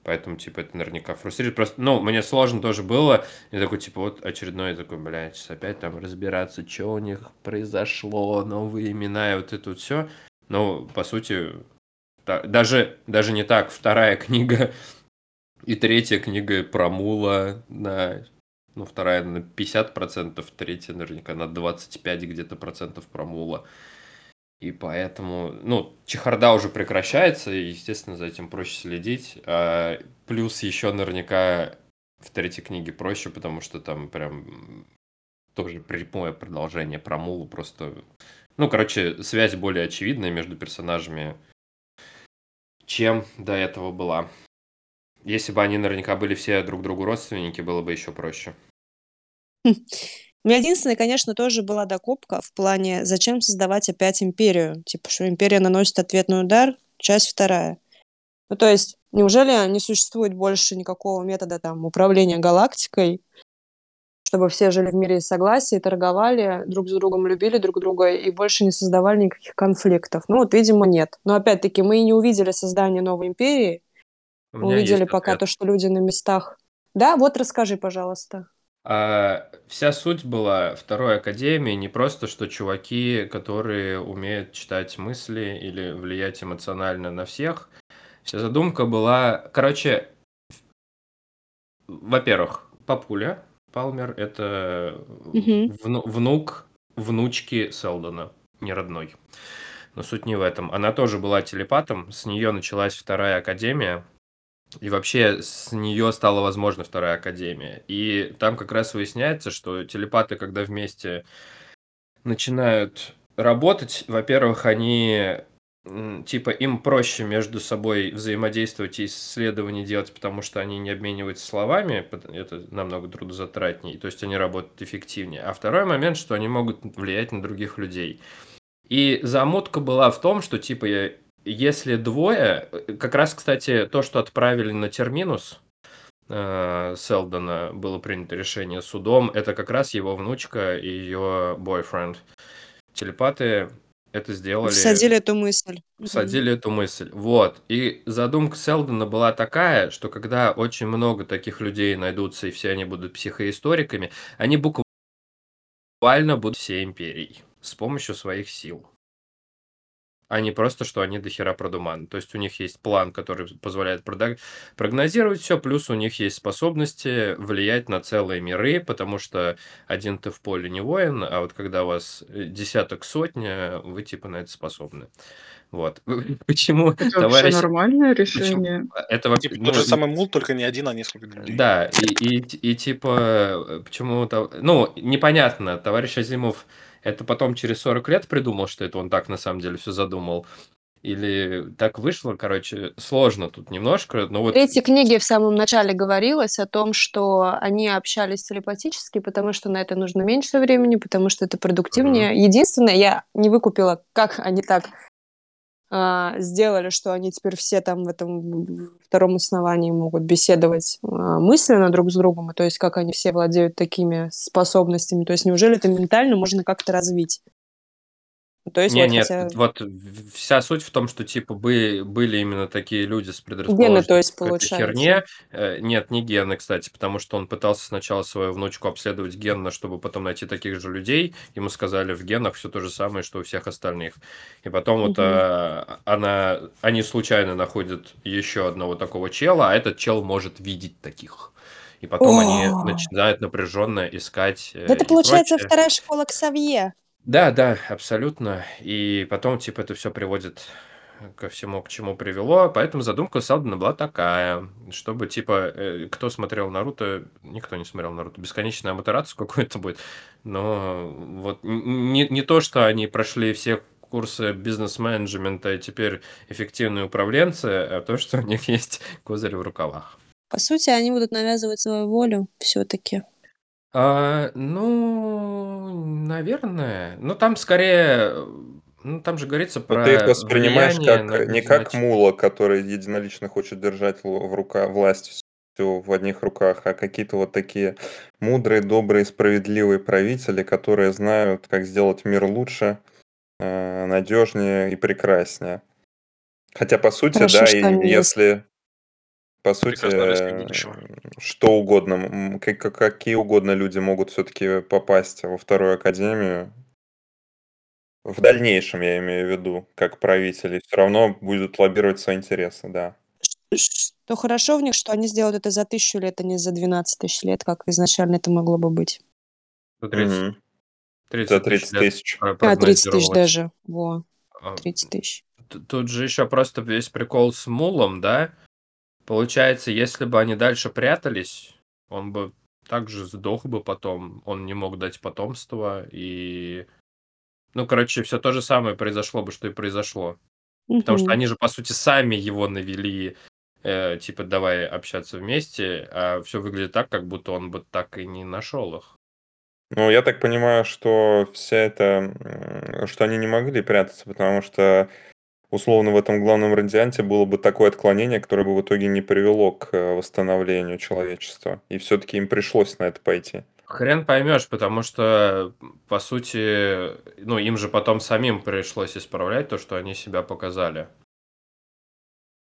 Поэтому, типа, это наверняка фрустрирует. Просто, ну, мне сложно тоже было. И такой, типа, вот очередной такой, блядь, сейчас опять там разбираться, что у них произошло, новые имена и вот это вот все. Ну, по сути, та- даже, даже не так. Вторая книга и третья книга про Мула на... Ну, вторая на 50%, третья наверняка на 25 где-то процентов про Мула. И поэтому, ну, чехарда уже прекращается, и, естественно, за этим проще следить. А, плюс еще наверняка в третьей книге проще, потому что там прям тоже прямое продолжение про Мулу, просто... Ну, короче, связь более очевидная между персонажами, чем до этого была. Если бы они наверняка были все друг другу родственники, было бы еще проще. У меня единственное, конечно, тоже была докупка в плане, зачем создавать опять империю? Типа, что империя наносит ответный удар, часть вторая. Ну, то есть, неужели не существует больше никакого метода там управления галактикой, чтобы все жили в мире и согласии, торговали, друг с другом любили друг друга и больше не создавали никаких конфликтов? Ну, вот, видимо, нет. Но, опять-таки, мы и не увидели создание новой империи, мы увидели пока ответ. то, что люди на местах. Да, вот расскажи, пожалуйста. А, вся суть была второй академии не просто, что чуваки, которые умеют читать мысли или влиять эмоционально на всех. Вся задумка была, короче, во-первых, папуля Палмер это вну- внук внучки Селдона, не родной. Но суть не в этом. Она тоже была телепатом, с нее началась вторая академия. И вообще с нее стала возможна вторая академия. И там как раз выясняется, что телепаты, когда вместе начинают работать, во-первых, они типа им проще между собой взаимодействовать и исследования делать, потому что они не обмениваются словами, это намного трудозатратнее, то есть они работают эффективнее. А второй момент, что они могут влиять на других людей. И замутка была в том, что типа если двое, э, как раз, кстати, то, что отправили на терминус, э, Селдона было принято решение судом, это как раз его внучка и ее бойфренд. Телепаты это сделали... Всадили эту мысль. Всадили эту мысль. Вот. И задумка Селдона была такая, что когда очень много таких людей найдутся, и все они будут психоисториками, они буквально будут всей империей с помощью своих сил а не просто, что они дохера продуманы. То есть у них есть план, который позволяет прогнозировать все, плюс у них есть способности влиять на целые миры, потому что один ты в поле не воин, а вот когда у вас э, десяток, сотня, вы типа на это способны. Вот. Почему Это товарищ... вообще нормальное решение. Почему? Это вообще... Типа, тот ну, же самый мул, только не один, а несколько людей. Да, и, и, и типа, почему-то... Ну, непонятно, товарищ Азимов это потом через 40 лет придумал, что это он так на самом деле все задумал? Или так вышло, короче, сложно тут немножко, но В вот... третьей книге в самом начале говорилось о том, что они общались телепатически, потому что на это нужно меньше времени, потому что это продуктивнее. Единственное, я не выкупила, как они так а, сделали, что они теперь все там в этом втором основании могут беседовать а, мысленно друг с другом, то есть как они все владеют такими способностями, то есть неужели это ментально можно как-то развить? То есть Не, вот нет, хотя... вот вся суть в том, что типа бы, были именно такие люди с Гены, то предрасположенностью есть, к получается. херне. Э, Нет, не гены, кстати, потому что он пытался сначала свою внучку обследовать генно, чтобы потом найти таких же людей. Ему сказали, в генах все то же самое, что у всех остальных. И потом вот Мгм. а, она, они случайно находят еще одного такого чела, а этот чел может видеть таких. И потом они О. начинают напряженно искать э, Это получается прочее. вторая школа Ксавье. Да, да, абсолютно. И потом, типа, это все приводит ко всему, к чему привело. Поэтому задумка Салдена была такая, чтобы, типа, э, кто смотрел Наруто, никто не смотрел Наруто, бесконечная аматерацию какой-то будет. Но вот не, не то, что они прошли все курсы бизнес-менеджмента и теперь эффективные управленцы, а то, что у них есть козырь в рукавах. По сути, они будут навязывать свою волю все-таки. А, ну, наверное. Ну, там скорее... Ну, там же говорится Но про ты их воспринимаешь влияние как на не как нач- мула, который единолично хочет держать в в рука власть всю в одних руках, а какие-то вот такие мудрые, добрые, справедливые правители, которые знают, как сделать мир лучше, э, надежнее и прекраснее. Хотя, по сути, Хорошо, да, что и они есть. если, по сути, что угодно, какие угодно люди могут все-таки попасть во вторую академию, в дальнейшем, я имею в виду, как правители, все равно будут лоббировать свои интересы, да. Что хорошо в них, что они сделают это за тысячу лет, а не за 12 тысяч лет, как изначально это могло бы быть. за 30, Мгм. 30 За тысяч 30 лет тысяч. А, 30 тысяч даже. Во, А, 30 тысяч. т- Тут же еще просто весь прикол с Мулом, да? Получается, если бы они дальше прятались, он бы также сдох бы потом, он не мог дать потомство, и... Ну, короче, все то же самое произошло бы, что и произошло. Потому что они же, по сути, сами его навели, э, типа, давай общаться вместе, а все выглядит так, как будто он бы так и не нашел их. Ну, я так понимаю, что вся это, что они не могли прятаться, потому что условно в этом главном радианте было бы такое отклонение, которое бы в итоге не привело к э, восстановлению человечества. И все-таки им пришлось на это пойти. Хрен поймешь, потому что, по сути, ну, им же потом самим пришлось исправлять то, что они себя показали.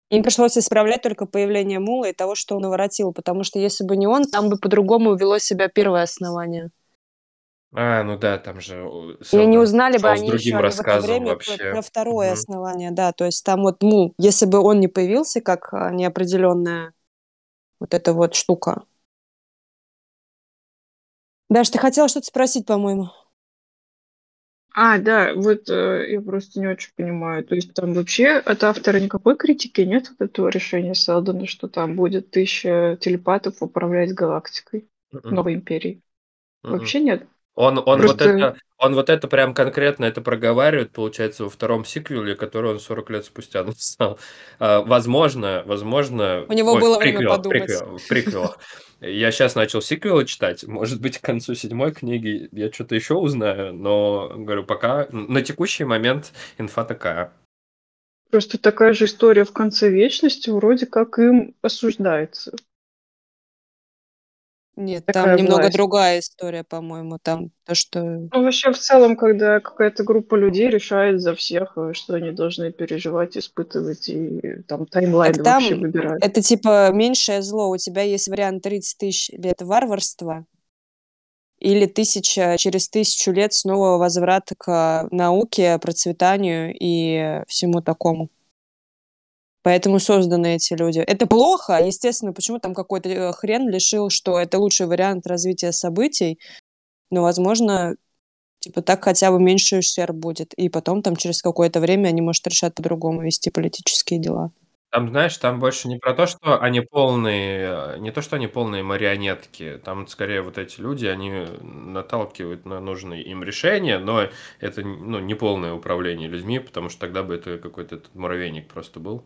Им пришлось исправлять только появление Мула и того, что он наворотил, потому что если бы не он, там бы по-другому вело себя первое основание. А, ну да, там же о, И не Селдон узнали бы шел с они еще другим они в это рассказом время про, вообще. про второе Мгм. основание, да, то есть там вот Мул, если бы он не появился как а, неопределенная вот эта вот штука. Даш, ты хотела что-то спросить, по-моему? А, да, вот э, я просто не очень понимаю. То есть там вообще от автора никакой критики нет от этого решения Селдона, что там будет тысяча телепатов управлять галактикой, Мгм. новой империей. Мгм. Вообще нет. Он, он, вот Просто- это, он вот это прям конкретно это проговаривает, получается, во втором сиквеле, который он 40 лет спустя написал. А, возможно, возможно... У него ой, было в время подумать. приквел- в приквелах. Я сейчас начал сиквелы читать. Может быть, к концу седьмой книги я что-то еще узнаю, но, говорю, пока на текущий момент инфа такая. Просто такая же история в конце вечности вроде как им осуждается. Нет, Такая там немного власть. другая история, по-моему. Там то, что... Ну, вообще, в целом, когда какая-то группа людей решает за всех, э, что они должны переживать, испытывать, и там таймлайн Так там вообще выбирать. это типа меньшее зло. У тебя есть вариант 30 тысяч лет варварства или тысяча, через тысячу лет снова возврат к науке, процветанию и всему такому. Поэтому созданы эти люди. Это плохо, естественно, почему там какой-то э, хрен решил, что это лучший вариант развития событий, но, возможно, типа так хотя бы меньше ущерб будет. И потом там через какое-то время они, может, решат по-другому вести политические дела. Там, знаешь, там больше не про то, что они полные, э, не то, что они полные марионетки, там скорее вот эти люди, они наталкивают на нужные им решения, но это ну, не полное управление людьми, потому что тогда бы это какой-то муравейник просто был.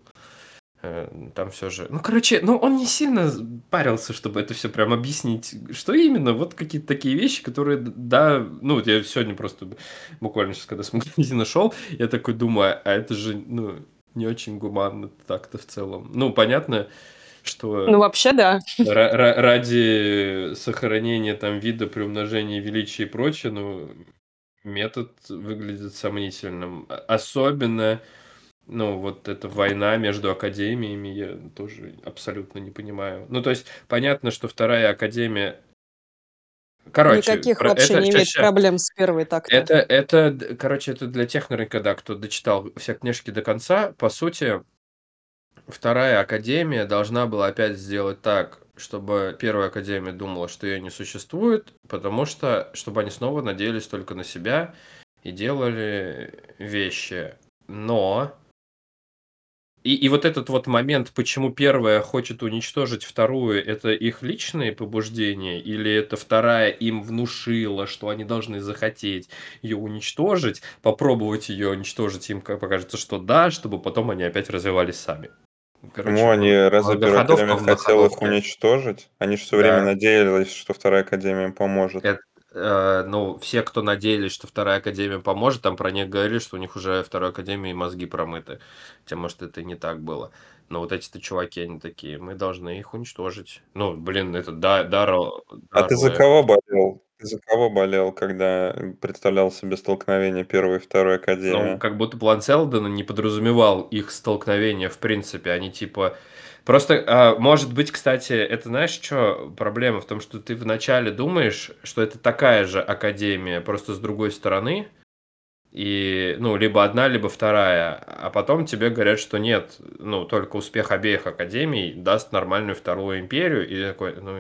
Э, Там все же... Ну, короче, ну он не сильно парился, чтобы это все прям объяснить, что именно. Вот какие-то такие вещи, которые, да, ну, вот я сегодня просто буквально сейчас, когда с магазина шел, я такой думаю, а это же, ну, не очень гуманно так-то в целом. Ну, понятно, что Ну, вообще, да. ра- ра- ради сохранения там вида, приумножения величия и прочее, ну, метод выглядит сомнительным. Особенно, ну, вот эта война между академиями, я тоже абсолютно не понимаю. Ну, то есть, понятно, что вторая академия... Короче, Никаких про- вообще это не имеет проблем с первой так-то. Это, это, короче, это для тех, наверняка, да, кто дочитал все книжки до конца. По сути, вторая академия должна была опять сделать так, чтобы первая академия думала, что ее не существует, потому что, чтобы они снова надеялись только на себя и делали вещи. Но... И, и вот этот вот момент, почему первая хочет уничтожить вторую, это их личные побуждения, или это вторая им внушила, что они должны захотеть ее уничтожить, попробовать ее уничтожить, им как покажется, что да, чтобы потом они опять развивались сами. Короче, Почему они, разве академия хотела их уничтожить? Они же все время Да. надеялись, что вторая академия им поможет. Это, э, ну, все, кто надеялись, что вторая академия поможет, там про них говорили, что у них уже второй академии мозги промыты. Хотя, может, это и не так было. Но вот эти-то чуваки, они такие, мы должны их уничтожить. Ну, блин, это да, Даро... А ты за Даро- кого болел? Ты за кого болел, когда представлял себе столкновение первой и второй Ну, академии? как будто план Селдона не подразумевал их столкновение, в принципе. Они типа... Просто, а, может быть, кстати, это знаешь, что проблема в том, что ты вначале думаешь, что это такая же академия, просто с другой стороны, и, ну, либо одна, либо вторая, а потом тебе говорят, что нет, ну, только успех обеих академий даст нормальную вторую империю, и такой, ну,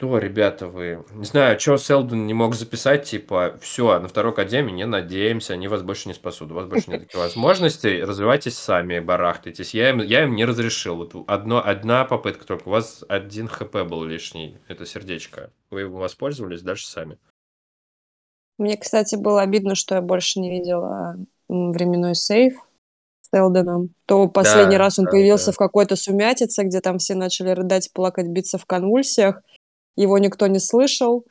что, ребята, вы... Не знаю, что Селдон не мог записать, типа, все, на второй академии не надеемся, они вас больше не спасут, у вас больше нет таких возможностей, развивайтесь сами, барахтайтесь. Я им, я им не разрешил. Вот одно, одна попытка только, у вас один хп был лишний, это сердечко. Вы его воспользовались, дальше сами. Мне, кстати, было обидно, что я больше не видела временной сейф с Элденом. То последний Да, раз он да, появился да. в какой-то сумятице, где там все начали рыдать, плакать, биться в конвульсиях. Его никто не слышал.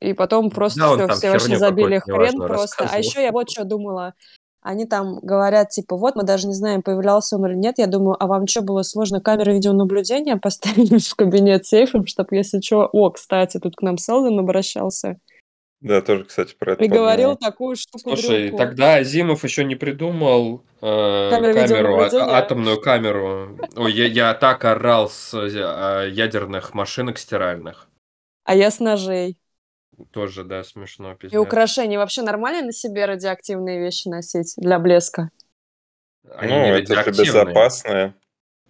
И потом просто Да, все, все вообще забили хрен просто. А еще я вот что думала. Они там говорят, типа, вот, мы даже не знаем, появлялся он или нет. Я думаю, а вам что, было сложно камеры видеонаблюдения поставить в кабинет сейфом, чтобы, если что... О, кстати, тут к нам Селдон обращался. Да, тоже, кстати, про это И говорил такую штуку Слушай, дрюку. тогда Азимов еще не придумал э, камеру, а- атомную камеру. Ой, я, я так орал с э, ядерных машинок стиральных. А я с ножей. Тоже, да, смешно, И пиздец. украшения. Вообще нормально на себе радиоактивные вещи носить для блеска? Они Ну, не это же радиоактивные. безопасное.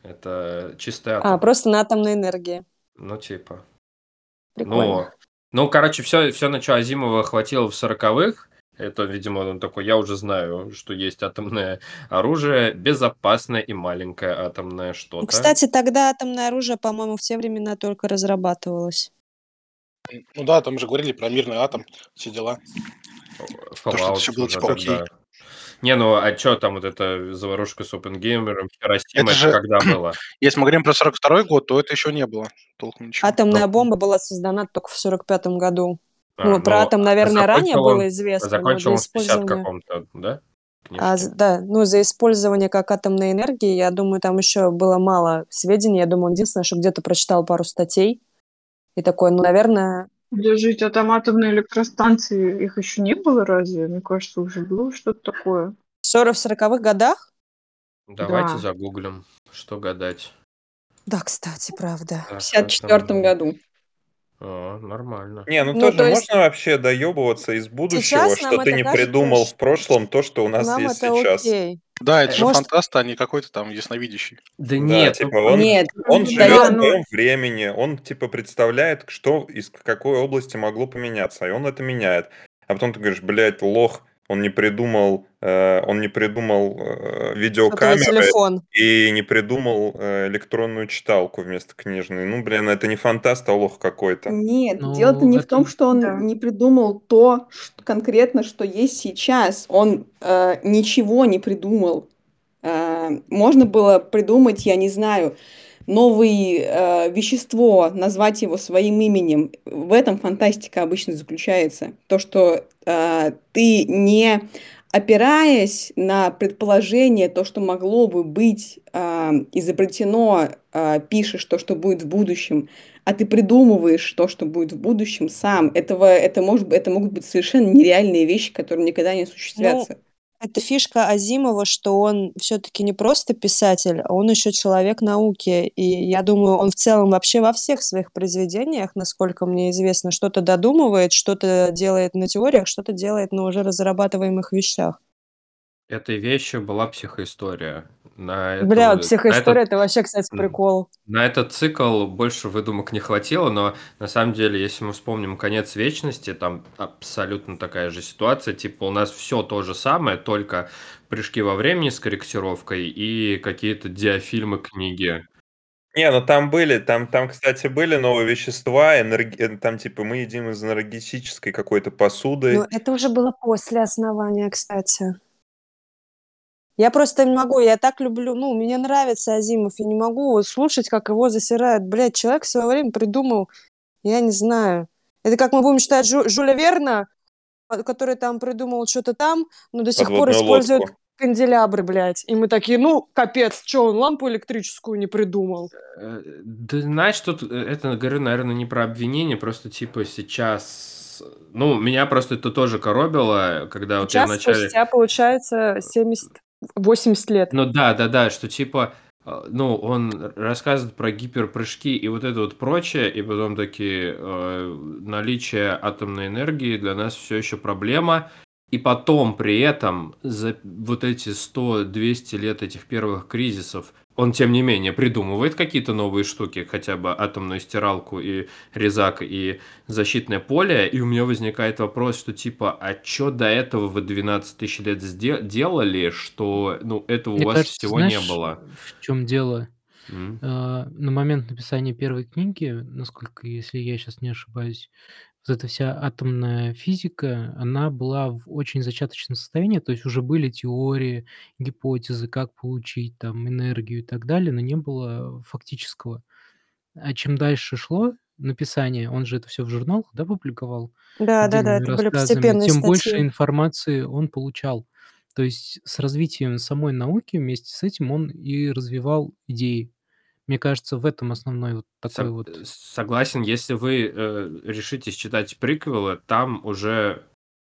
Это чистый А, атом. просто на атомной энергии. Ну, типа. Прикольно. Ну, Ну, короче, все, все на что Азимова хватило в сороковых. Это, видимо, он такой, я уже знаю, что есть атомное оружие, безопасное и маленькое атомное Ну, что-то. Кстати, тогда атомное оружие, по-моему, в те времена только разрабатывалось. Ну да, там же говорили про мирный атом, все дела. То, что это Fallout все было уже типа окей. тогда. Не, ну а что там вот эта заварушка с Опенгеймером, Хиросима, Это это же, когда было? если мы говорим про 42 год, то это еще не было толком ничего. Атомная Ну, бомба была создана только в сорок пятом году. а, Ну, про ну, атом, а наверное, ранее закончил он, было известно, но закончил для он в 50 использования... каком-то, да, А, з- книжке? да, ну, за использование как атомной энергии, я думаю, там еще было мало сведений. Я думаю, он единственное, что где-то прочитал пару статей. И такой, ну, наверное, Подождите, а там атомные электростанции, их еще не было разве? Мне кажется, уже было что-то такое. в 40 в сороковых годах? Давайте Да. загуглим, что гадать. Да, кстати, правда. В Так, 54 атомная. году. О, нормально. Не, ну Ну, тоже то есть можно вообще доебываться из будущего, сейчас нам что ты это не кажется, придумал в ш- прошлом то, что у нас нам есть это сейчас. окей. Да, это же Может, фантаст, а не какой-то там ясновидящий. Да Да, нет, ну, типа он, Нет, он Да, живет в ну, своем времени, он типа представляет, что из какой области могло поменяться, и он это меняет. А потом ты говоришь, блядь, лох, он не придумал, э, он не придумал э, видеокамеры и не придумал э, электронную читалку вместо книжной. Ну, блин, это не фантаст, а лох какой-то. Нет, дело-то Ну, не в том, это... что он да. не придумал то что конкретно, что есть сейчас. Он э, ничего не придумал. Э, можно было придумать, я не знаю, новое вещество, назвать его своим именем. В этом фантастика обычно заключается. То, что э, ты не опираясь на предположение, то, что могло бы быть э, изобретено, э, пишешь то, что будет в будущем, а ты придумываешь то, что будет в будущем сам. Этого, это, может, это могут быть совершенно нереальные вещи, которые никогда не Ну, осуществятся. Это фишка Азимова, что он все-таки не просто писатель, а он еще человек науки. И я думаю, он в целом вообще во всех своих произведениях, насколько мне известно, что-то додумывает, что-то делает на теориях, что-то делает на уже разрабатываемых вещах. Этой вещью была психоистория. На Бля, эту, на психоистория, этот, это вообще, кстати, прикол. на этот цикл больше выдумок не хватило, но на самом деле, если мы вспомним конец вечности, там абсолютно такая же ситуация. Типа у нас все то же самое, только прыжки во времени с корректировкой и какие-то диафильмы книги. Не, ну там были, там, там, кстати, были новые вещества, энерги- э, там типа мы едим из энергетической какой-то Но посуды. это уже было после основания, кстати. Я просто не могу, я так люблю, ну, мне нравится Азимов, я не могу вот слушать, как его засирают. Блядь, человек в свое время придумал, я не знаю. Это как мы будем считать Жю- Жюля Верна, а, который там придумал что-то там, но до сих пор использует лодку. канделябры, блядь. И мы такие, ну, капец, что он лампу электрическую не придумал? Э, Да знаешь, тут э, это, говорю, наверное, не про обвинение, просто типа сейчас... Ну, меня просто это тоже коробило, когда вот я Сейчас, вначале... спустя, получается, 70, 80 лет. Ну да, да, да, что типа, э, ну, он рассказывает про гиперпрыжки и вот это вот прочее, и потом такие э, наличие атомной энергии для нас все еще проблема. И потом при этом за вот эти 100-200 лет этих первых кризисов он, тем не менее, придумывает какие-то новые штуки, хотя бы атомную стиралку и резак и защитное поле, и у меня возникает вопрос, что типа, а что до этого вы 12 тысяч лет делали, что, ну, этого Мне у вас кажется, всего знаешь, не было? в чем дело? М? А, На момент написания первой книги, насколько, если я сейчас не ошибаюсь, вот эта вся атомная физика, она была в очень зачаточном состоянии, то есть уже были теории, гипотезы, как получить там энергию и так далее, но не было фактического. А чем дальше шло написание, он же это все в журналах, да, публиковал Да, да, да, отдельными это были рассказами, постепенные тем больше статьи. информации он получал. То есть с развитием самой науки вместе с этим он и развивал идеи. Мне кажется, в этом основной вот такой Сог- вот... Согласен, если вы э, решитесь читать приквелы, там уже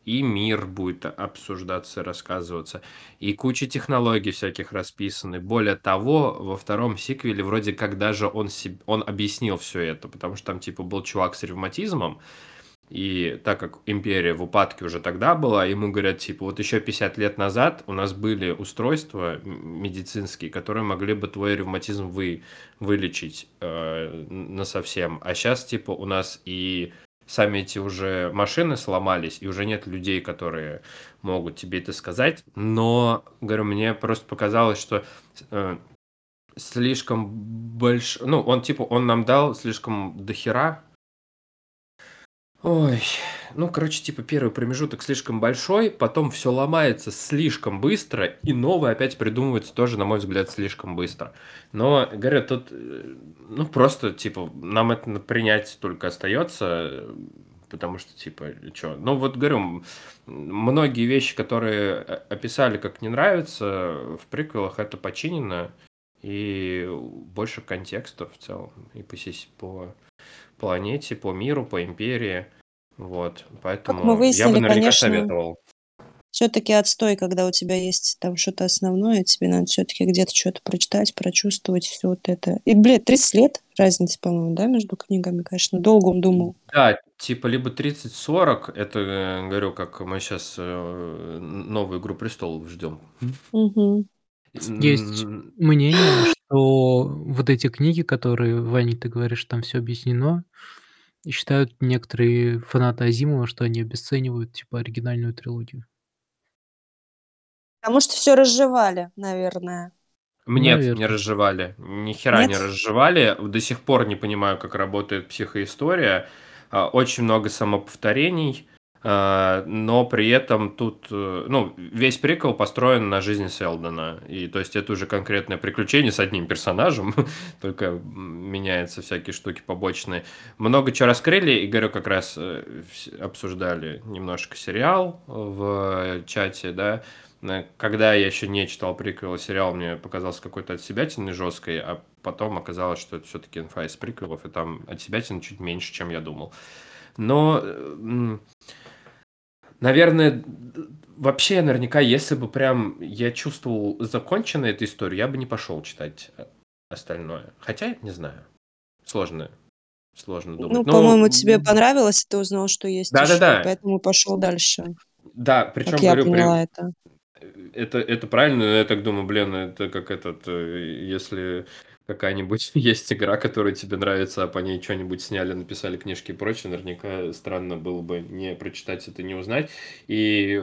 и мир будет обсуждаться, рассказываться, и куча технологий всяких расписаны. Более того, во втором сиквеле вроде как даже он, себ- он объяснил все это, потому что там типа был чувак с ревматизмом, и так как империя в упадке уже тогда была, ему говорят, типа, вот еще 50 лет назад у нас были устройства медицинские, которые могли бы твой ревматизм вы, вылечить э, на совсем. А сейчас, типа, у нас и сами эти уже машины сломались, и уже нет людей, которые могут тебе это сказать. Но, говорю, мне просто показалось, что э, слишком больш... Ну, он типа, он нам дал слишком дохера Ой, ну, короче, типа первый промежуток слишком большой, потом все ломается слишком быстро, и новое опять придумывается тоже, на мой взгляд, слишком быстро. Но, говорю, тут, э, ну, просто, типа, нам это принять только остается, потому что, типа, что? Ну, вот, говорю, многие вещи, которые описали как не нравятся, в приквелах это починено, и больше контекста в целом, и по, по планете, по миру, по империи. Вот, поэтому Как мы выяснили, я бы наверняка конечно, советовал. Все-таки отстой, когда у тебя есть там что-то основное, тебе надо все-таки где-то что-то прочитать, прочувствовать все вот это. И, блядь, 30 лет разница, по-моему, да, между книгами, конечно, долго он думал. Да, типа либо 30-40, это, э, говорю, как мы сейчас э, новую «Игру престолов» ждем. Угу. Есть мнение, что вот эти книги, которые, Ваня, ты говоришь, там все объяснено, и считают некоторые фанаты Азимова, что они обесценивают, типа, оригинальную трилогию. Потому что все разжевали, наверное. Нет, не разжевали. Ни хера не Нет? разжевали. До сих пор не понимаю, как работает психоистория. А, Очень много самоповторений. А, но при этом тут, э, ну, весь прикол построен на жизни Селдона, и то есть это уже конкретное приключение с одним персонажем, только меняются всякие штуки побочные. Много чего раскрыли, и, говорю, как раз э, обсуждали немножко сериал в чате, да, когда я еще не читал приквел сериал, мне показался какой-то от себя жесткой, а потом оказалось, что это все-таки инфа из приквелов, и там от себя чуть меньше, чем я думал. Но Наверное, вообще, наверняка, если бы прям я чувствовал законченной эту историю, я бы не пошел читать э, остальное. Хотя, не знаю. Сложно. Сложно думать. Ну, Но... по-моему, тебе понравилось, и ты узнал, что есть да, еще, да, да. поэтому пошел дальше. Да, причем как я говорю, поняла при... это. Это, это правильно, но я так думаю, блин, это как этот, э, если какая-нибудь есть игра, которая тебе нравится, а по ней что-нибудь сняли, написали книжки и прочее, наверняка странно было бы не прочитать это, не узнать. И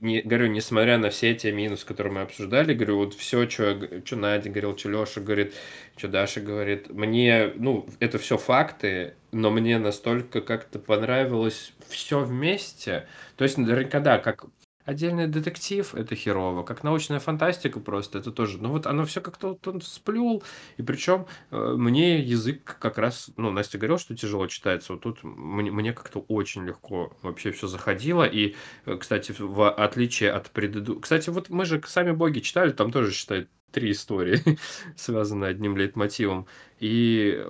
не, говорю, несмотря на все эти минусы, которые мы обсуждали, говорю, вот все, что, что Надя говорил, что Леша говорит, что Даша говорит, мне, ну, это все факты, но мне настолько как-то понравилось все вместе. То есть, наверняка, да, как Отдельный детектив это херово, как научная фантастика просто это тоже. Ну вот оно все как-то вот он сплюл, и причем э, мне язык как раз, ну Настя говорила, что тяжело читается, вот тут мне, мне как-то очень легко вообще все заходило, и, э, кстати, в отличие от предыдущих... Кстати, вот мы же «Сами боги» читали, там тоже, считай, три истории, связанные одним лейтмотивом, и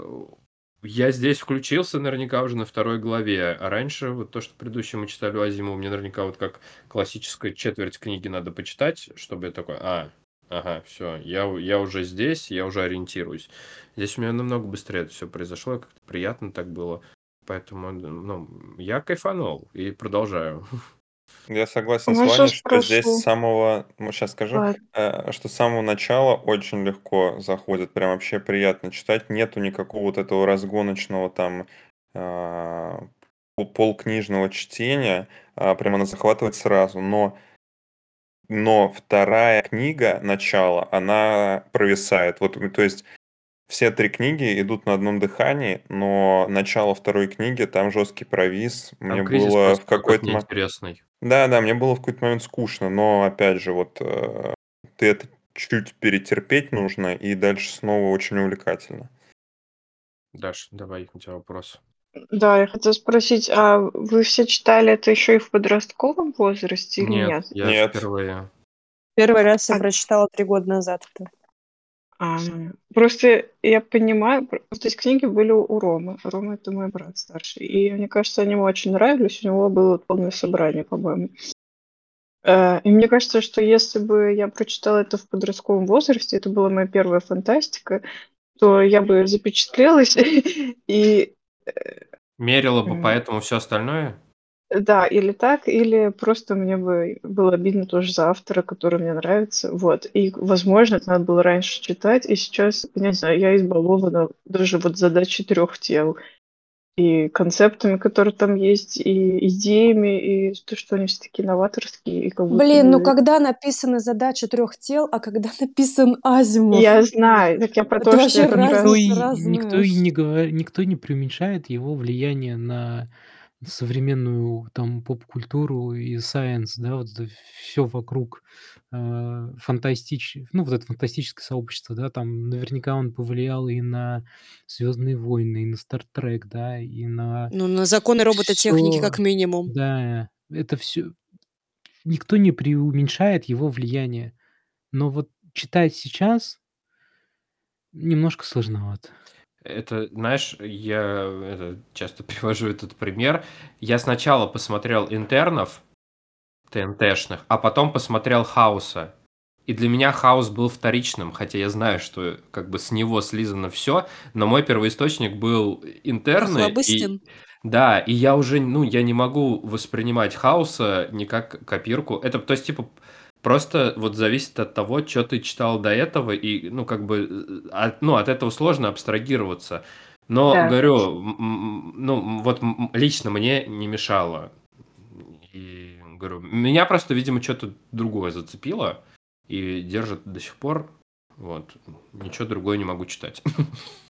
я здесь включился наверняка уже на второй главе, а раньше вот то, что предыдущее мы читали у Азимова, мне наверняка вот как классическая четверть книги надо почитать, чтобы я такой, а, ага, все, я, я уже здесь, я уже ориентируюсь. Здесь у меня намного быстрее это все произошло, как-то приятно так было. Поэтому, ну, я кайфанул и продолжаю. Я согласен Ну, с Ваней, сейчас что здесь с самого, сейчас скажу, Ладно. э, что с самого начала очень легко заходит, прям вообще приятно читать. Нету никакого вот этого разгоночного там а, пол- полкнижного чтения, а, прям она захватывает сразу. Но, но вторая книга, начало, она провисает. Вот, то есть все три книги идут на одном дыхании, но начало второй книги, там жесткий провис. Мне Там кризис было просто в какой-то какой-то момент... неинтересный. Да, да, мне было в какой-то момент скучно, но опять же, вот э, ты это чуть перетерпеть нужно, и дальше снова очень увлекательно. Даш, давай, у тебя вопрос. Да, я хотела спросить, а вы все читали это еще и в подростковом возрасте или Нет, нет? я Нет. впервые. Первый раз я А- прочитала три года назад это. А, просто я понимаю, просто эти книги были у Ромы. Рома это мой брат старший. И мне кажется, они ему очень нравились. У него было полное собрание, по-моему. Э, И мне кажется, что если бы я прочитала это в подростковом возрасте, это была моя первая фантастика, то я бы запечатлелась и Мерила бы М. поэтому все остальное? Да, или так, или просто мне бы было обидно тоже за автора, который мне нравится. Вот. И, возможно, это надо было раньше читать, и сейчас, я не знаю, я избалована даже вот задачей трех тел. и концептами, которые там есть, и идеями, и то, что они все такие новаторские, и как будто Блин, ну когда написана задача трех тел, а когда написан Азимов? Я знаю, так я про Это то, что раз... Никто и, никто и не говор- никто не преуменьшает его влияние на современную там поп-культуру и science, да, вот все вокруг э, фантастич... ну, вот это фантастическое сообщество, да, там наверняка он повлиял и на Звездные войны, и на Стартрек, да, и на Ну, на законы робототехники как все, минимум. да, это все, никто не преуменьшает его влияние, но вот читать сейчас немножко сложновато. Это, знаешь, я это, часто привожу этот пример. Я сначала посмотрел интернов ТНТшных, а потом посмотрел Хауса. И для меня Хаус был вторичным, хотя я знаю, что как бы с него слизано все, но мой первоисточник был интерны. И, да, и я уже, ну, я не могу воспринимать Хауса не как копирку. Это, то есть, типа, просто вот зависит от того, что ты читал до этого, и, ну, как бы, э, от, ну, от этого сложно абстрагироваться. Но, Да. говорю, ну, вот лично мне не мешало. И, говорю, меня просто, видимо, что-то другое зацепило и держит до сих пор. Вот. Ничего другое не могу читать.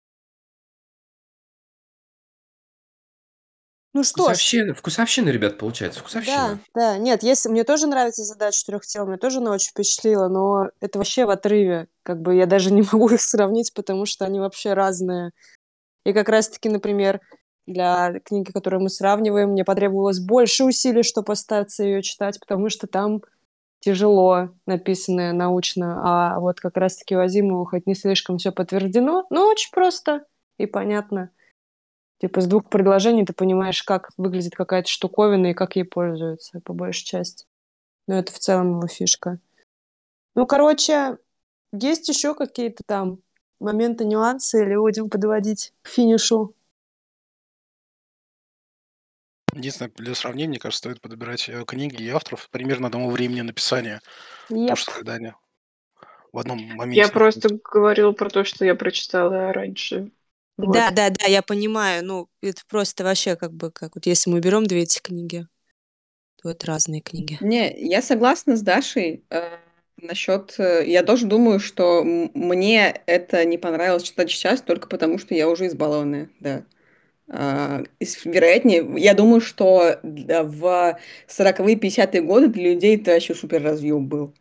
Ну что ж, Вкусовщина, вкусовщина, ребят, получается, да, вкусовщина. да. Нет, если мне тоже нравится задача трех тел, мне тоже она очень впечатлила, но это вообще в отрыве. Как бы я даже не могу их сравнить, потому что они вообще разные. И как раз-таки, например, для книги, которую мы сравниваем, мне потребовалось больше усилий, чтобы остаться ее читать, потому что там тяжело написанное научно, а вот как раз-таки у Азимова хоть не слишком все подтверждено, но очень просто и понятно. Типа с двух предложений ты понимаешь, как выглядит какая-то штуковина и как ей пользуются, по большей части. Но это в целом его фишка. Ну, короче, есть еще какие-то там моменты, нюансы, или будем подводить к финишу? Единственное, для сравнения, мне кажется, стоит подбирать э, книги и авторов примерно одного времени написания. Потому Еп. что когда они в одном моменте Я просто говорила про то, что я прочитала раньше. Вот. Да, да, да, я понимаю. Ну, это просто вообще как бы как вот если мы берем две эти книги, то это разные книги. Не, я согласна с Дашей э, насчет... э, я тоже думаю, что мне это не понравилось читать сейчас только потому, что я уже избалованная, да. И с- вероятнее, я думаю, что в 40-е, 50-е годы для людей это вообще супер разъем был.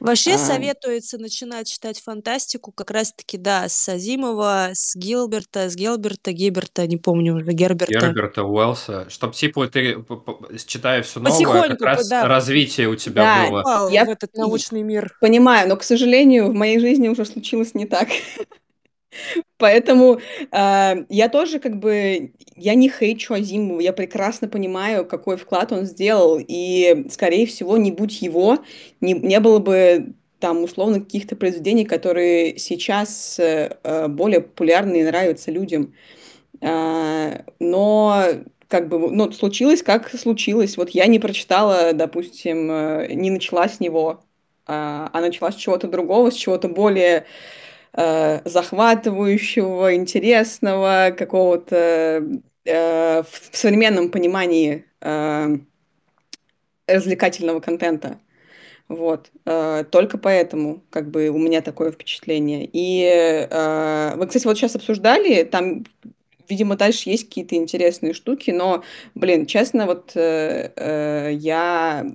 Вообще А, советуется начинать читать фантастику как раз-таки, да, с Азимова, с Гилберта, с Гилберта, Гиберта, не помню уже, Герберта. Герберта Уэллса, чтобы типа ты, читая все новое, как раз да, развитие у тебя да, было. я в этот научный мир. понимаю, но, к сожалению, в моей жизни уже случилось не так. Поэтому э, я тоже как бы, я не хейчу Азимова, я прекрасно понимаю, какой вклад он сделал, и, скорее всего, не будь его, не, не было бы там условно каких-то произведений, которые сейчас э, э, более популярны и нравятся людям. А, но как бы, ну, случилось, как случилось. Вот я не прочитала, допустим, э, не начала с него, а, а начала с чего-то другого, с чего-то более э, захватывающего, интересного, какого-то э, в современном понимании э, развлекательного контента. Вот. Только поэтому, как бы, у меня такое впечатление. И вы, кстати, вот сейчас обсуждали, там, видимо, дальше есть какие-то интересные штуки, но, блин, честно, вот я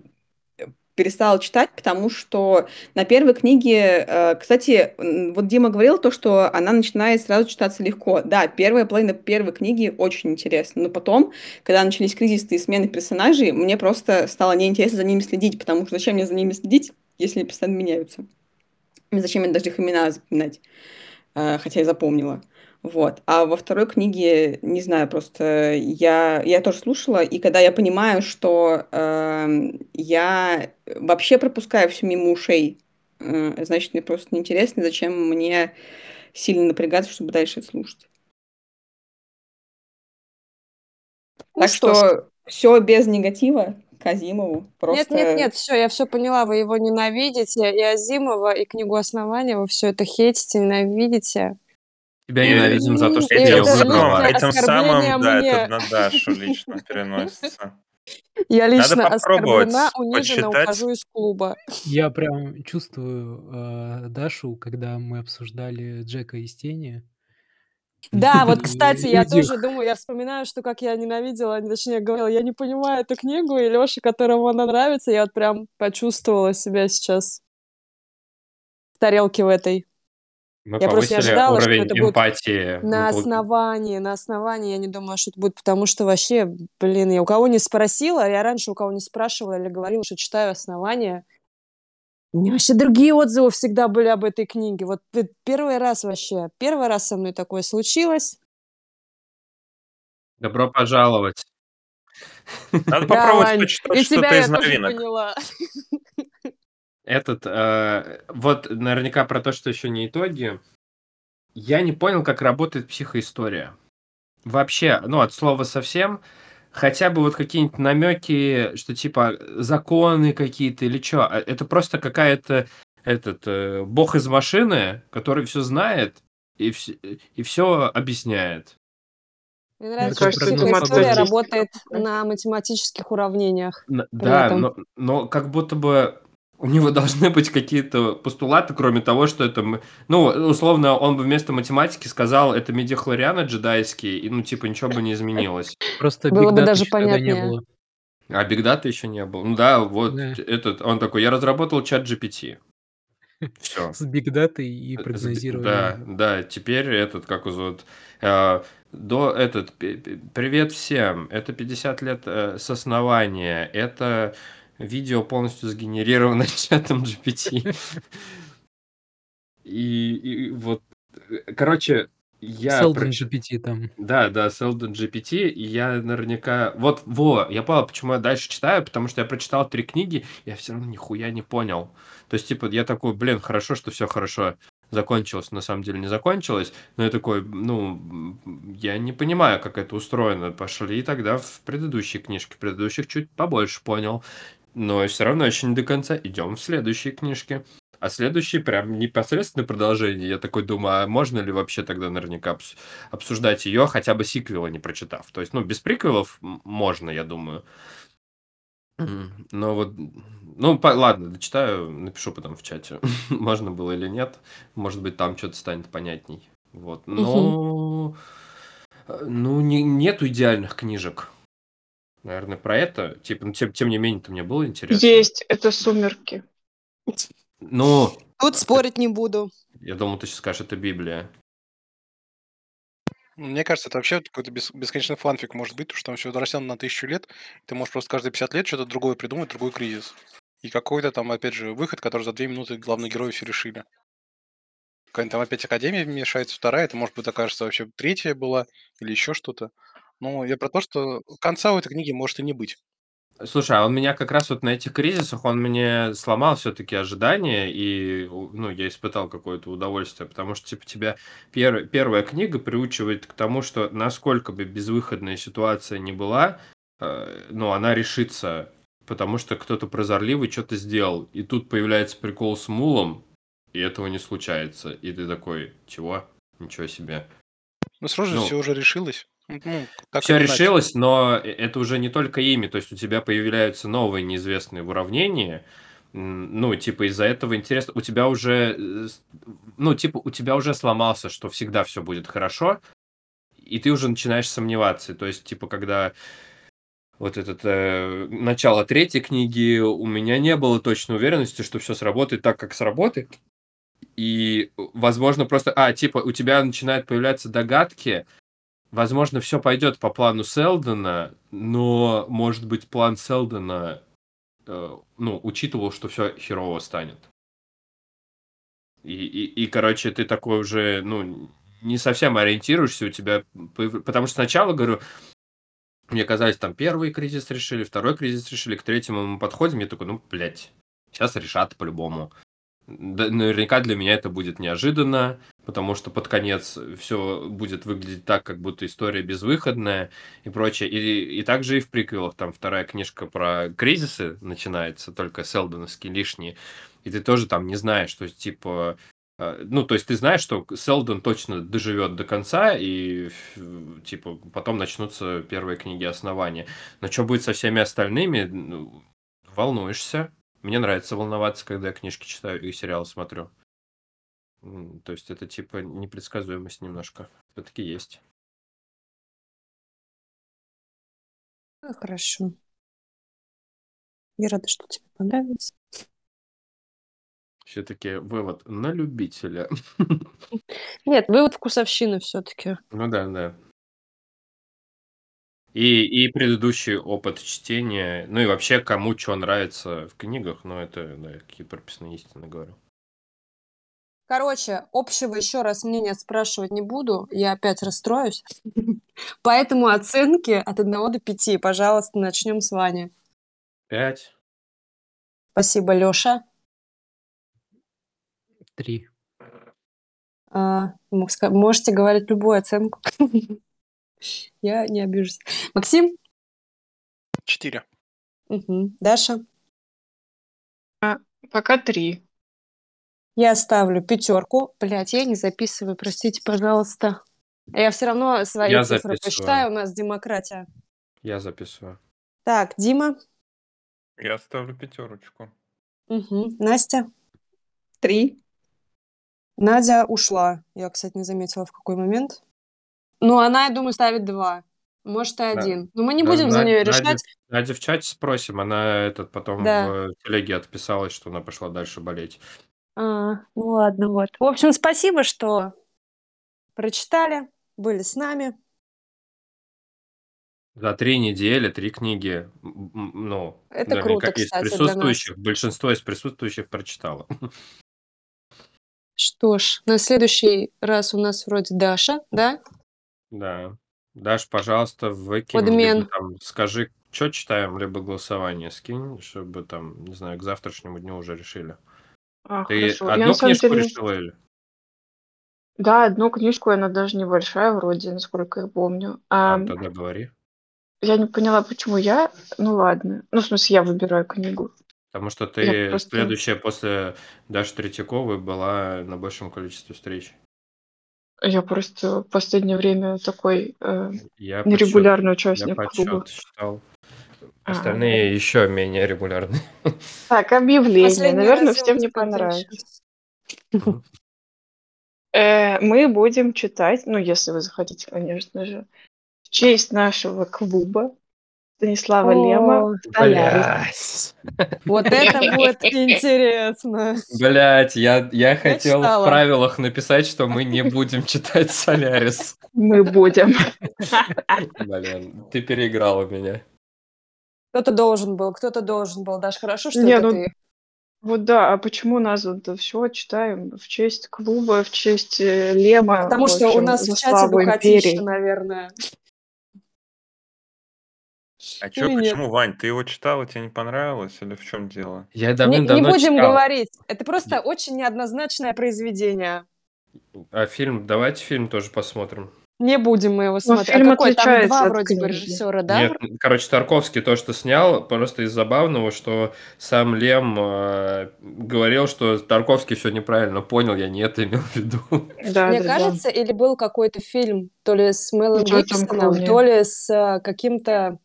перестала читать, потому что на первой книге, э, кстати, вот Дима говорил то, что она начинает сразу читаться легко. Да, первая половина первой книги очень интересна, но потом, когда начались кризисы и смены персонажей, мне просто стало неинтересно за ними следить, потому что зачем мне за ними следить, если они постоянно меняются? Зачем мне даже их имена запоминать? Э, хотя я запомнила. Вот. А во второй книге, не знаю, просто я, я тоже слушала, и когда я понимаю, что эм, я вообще пропускаю все мимо ушей, э, значит, мне просто неинтересно, зачем мне сильно напрягаться, чтобы дальше это слушать. Ну Так что ж. что все без негатива к Азимову. Нет, Просто нет, нет, все, я все поняла, вы его ненавидите, и Азимова, и книгу основания, вы все это хейтите, ненавидите. Тебя ненавидим за то, что ты этим самым, этим самым, да, мне. это на Дашу лично переносится. Я Надо лично попробовать оскорблена, унижена, почитать. ухожу из клуба. Я прям чувствую э, Дашу, когда мы обсуждали Джека из тени. Да, вот, кстати, я тоже думаю, я вспоминаю, что как я ненавидела, точнее говорила, я не понимаю эту книгу, и Лёша, которому она нравится, я вот прям почувствовала себя сейчас в тарелке в этой. Мы Я просто повысили ожидала, что уровень это будет эмпатии. на Мы пол- основании, на основании, я не думала, что это будет, потому что вообще, блин, я у кого не спросила, я раньше у кого не спрашивала или говорила, что читаю основания, у меня вообще другие отзывы всегда были об этой книге. Вот п- первый раз вообще, первый раз со мной такое случилось. Добро пожаловать. Надо Да, попробовать Вань, почитать и что-то я из тоже новинок. поняла. Этот, э, вот наверняка про то, что еще не итоги. Я не понял, как работает психоистория. Вообще, ну, от слова совсем. Хотя бы вот какие-нибудь намеки, что типа законы какие-то или что. Это просто какая-то этот э, бог из машины, который все знает и, вс- и все объясняет. Мне нравится, это что психоистория работает на математических уравнениях. Да, этом. но, но как будто бы у него должны быть какие-то постулаты, кроме того, что это... Ну, условно, он бы вместо математики сказал, это медиахлорианы джедайские, и, ну, типа, ничего бы не изменилось. Просто Было бы даже еще тогда не понятнее. было. А бигдата еще не было. Ну да, вот Да. этот, он такой, я разработал чат GPT. Все. С бигдатой и Э, Да, прогнозированием. да, теперь этот, как его зовут, э, до этот, привет всем, это 50 лет э, с основания, это видео полностью сгенерировано чатом GPT. И, и вот, короче, я... Проч- GPT там. Да, да, Seldon GPT, и я наверняка... Вот, во, я понял, почему я дальше читаю, потому что я прочитал три книги, я все равно нихуя не понял. То есть, типа, я такой, блин, хорошо, что все хорошо закончилось, на самом деле не закончилось, но я такой, ну, я не понимаю, как это устроено. Пошли тогда в предыдущие книжки, предыдущих чуть побольше понял, но все равно еще не до конца. Идем в следующие книжки. А следующий прям непосредственно продолжение. Я такой думаю, а можно ли вообще тогда наверняка обс- обсуждать ее, хотя бы сиквела не прочитав? То есть, ну, без приквелов можно, я думаю. Но вот, ну, по- ладно, дочитаю, напишу потом в чате, можно было или нет. Может быть, там что-то станет понятней. Вот, но... э, Ну, не- нету идеальных книжек. Наверное, про это. Типа, ну, тем, тем не менее, это мне было интересно. Есть, это сумерки. Ну, Тут спорить не буду. я думал, ты сейчас скажешь, это Библия. Мне кажется, это вообще какой-то бес- бесконечный фанфик может быть, потому что там все растянуто на тысячу лет. Ты можешь просто каждые 50 лет что-то другое придумать, другой кризис. И какой-то там, опять же, выход, который за две минуты главные герои все решили. Какая-нибудь там опять Академия вмешается, вторая, это, может быть, окажется вообще третья была, или еще что-то. Ну, я про то, что конца у этой книги может и не быть. Слушай, а он меня как раз вот на этих кризисах, он мне сломал все-таки ожидания, и, ну, я испытал какое-то удовольствие, потому что, типа, тебя пер- первая книга приучивает к тому, что насколько бы безвыходная ситуация не была, э, ну, она решится, потому что кто-то прозорливый что-то сделал, и тут появляется прикол с мулом, и этого не случается, и ты такой, чего? Ничего себе. Ну, сразу Ну. все уже решилось. Так Все решилось, но э- это уже не только ими, то есть у тебя появляются новые неизвестные в уравнении, М, ну, типа, из-за этого интересно, у тебя уже, э, ну, типа, у тебя уже сломался, что всегда все будет хорошо, и ты уже начинаешь сомневаться, то есть, типа, когда вот этот э, начало третьей книги, у меня не было точной уверенности, что все сработает так, как сработает, и, возможно, просто, а, типа, у тебя начинают появляться догадки, Возможно, все пойдет по плану Селдона, но, может быть, план Селдона, э, ну, учитывал, что все херово станет. И, и, и, короче, ты такой уже, ну, не совсем ориентируешься, у тебя... Потому что сначала, говорю, мне казалось, там первый кризис решили, второй кризис решили, к третьему мы подходим, я такой, ну, блядь, сейчас решат по-любому. Наверняка для меня это будет неожиданно, потому что под конец все будет выглядеть так, как будто история безвыходная и прочее. И, и также и в приквелах, там вторая книжка про кризисы начинается, только селдоновские лишние, и ты тоже там не знаешь, что типа А, ну, то есть ты знаешь, что Селдон точно доживет до конца, и типа потом начнутся первые книги основания. Но что будет со всеми остальными, ну, волнуешься. Мне нравится волноваться, когда я книжки читаю и сериалы смотрю. М, То есть это типа непредсказуемость немножко. Все-таки есть. Ну, хорошо. Я рада, что тебе понравилось. Все-таки вывод на любителя. Нет, вывод вкусовщины все-таки. Ну да, да. И, и предыдущий опыт чтения, ну и вообще кому что нравится в книгах, ну это да, какие прописные истины говорю. Короче, общего еще раз мнения спрашивать не буду, я опять расстроюсь. Поэтому оценки от 1 до 5. Пожалуйста, начнем с Вани. Пять. Спасибо, Леша. Три. А, мог ска- можете говорить любую оценку. Я не обижусь. Максим? Четыре. Мгм. Даша? Пока три. Я ставлю пятерку. Блять, я не записываю, простите, пожалуйста. Я все равно свои Я цифры записываю. посчитаю, у нас демократия. Я записываю. Так, Дима? Я ставлю пятерочку. Мгм. Настя? Три. Надя ушла. Я, кстати, не заметила, в какой момент. Ну, она, я думаю, ставит два. Может, и Да. один. Но мы не Да, будем за нее Надя- решать. Надя в чате спросим, она этот потом Да. в телеге отписалась, что она пошла дальше болеть. А, ну ладно, вот. В общем, спасибо, что прочитали, были с нами. За три недели три книги, м, м, ну, Это наверняка круто, из кстати, для нас. присутствующих, большинство из присутствующих прочитало. Что ж, на следующий раз у нас вроде Даша, да? Да. Даш, пожалуйста, выкинь, Подмен. либо там скажи, что читаем, либо голосование скинь, чтобы там, не знаю, к завтрашнему дню уже решили. А, Ты хорошо. Я одну самом книжку деле... решила или? Да, одну книжку, она даже небольшая вроде, насколько я помню. А, А, тогда говори. я не поняла, почему я... Ну ладно. Ну, в смысле, я выбираю книгу. Потому что Я ты просто... следующая после Даши Третьяковой была на большем количестве встреч. Я просто в последнее время такой э, Я нерегулярный подсчет, я участник клуба. подсчет считал. А, Остальные еще менее регулярные. Так, объявление. Последний Наверное, всем я не. Мгм. Э, мы будем читать, ну, если вы захотите, конечно же, в честь нашего клуба Станислава Лема О, «Солярис». Блять. вот это будет интересно. Блять, я, я хотел в правилах написать, что мы не будем читать Солярис. Мы будем. Блин, ты переиграла меня. Кто-то должен был, кто-то должен был. Даш, хорошо, что Не, это ну, ты. Вот да, а почему названо-то все читаем в честь клуба, в честь э, Лема, Потому что у нас в чате империи. наверное. А чё, Или нет? почему, Вань, ты его читал, и тебе не понравилось, или в чем дело? Я Не, не давным-давно будем читал. говорить. Это просто очень неоднозначное произведение. А фильм, давайте фильм тоже посмотрим. Не будем мы его Но смотреть. фильм а какой? Там отличается два от вроде бы книги. режиссера, да? Нет, короче, Тарковский то, что снял, просто из забавного, что сам Лем э, говорил, что Тарковский все неправильно понял, я не это имел в виду. Да, Мне да, да. кажется, или был какой-то фильм, то ли с Мелом Джорджем Гибсоном, Клуни. то ли с а, каким-то...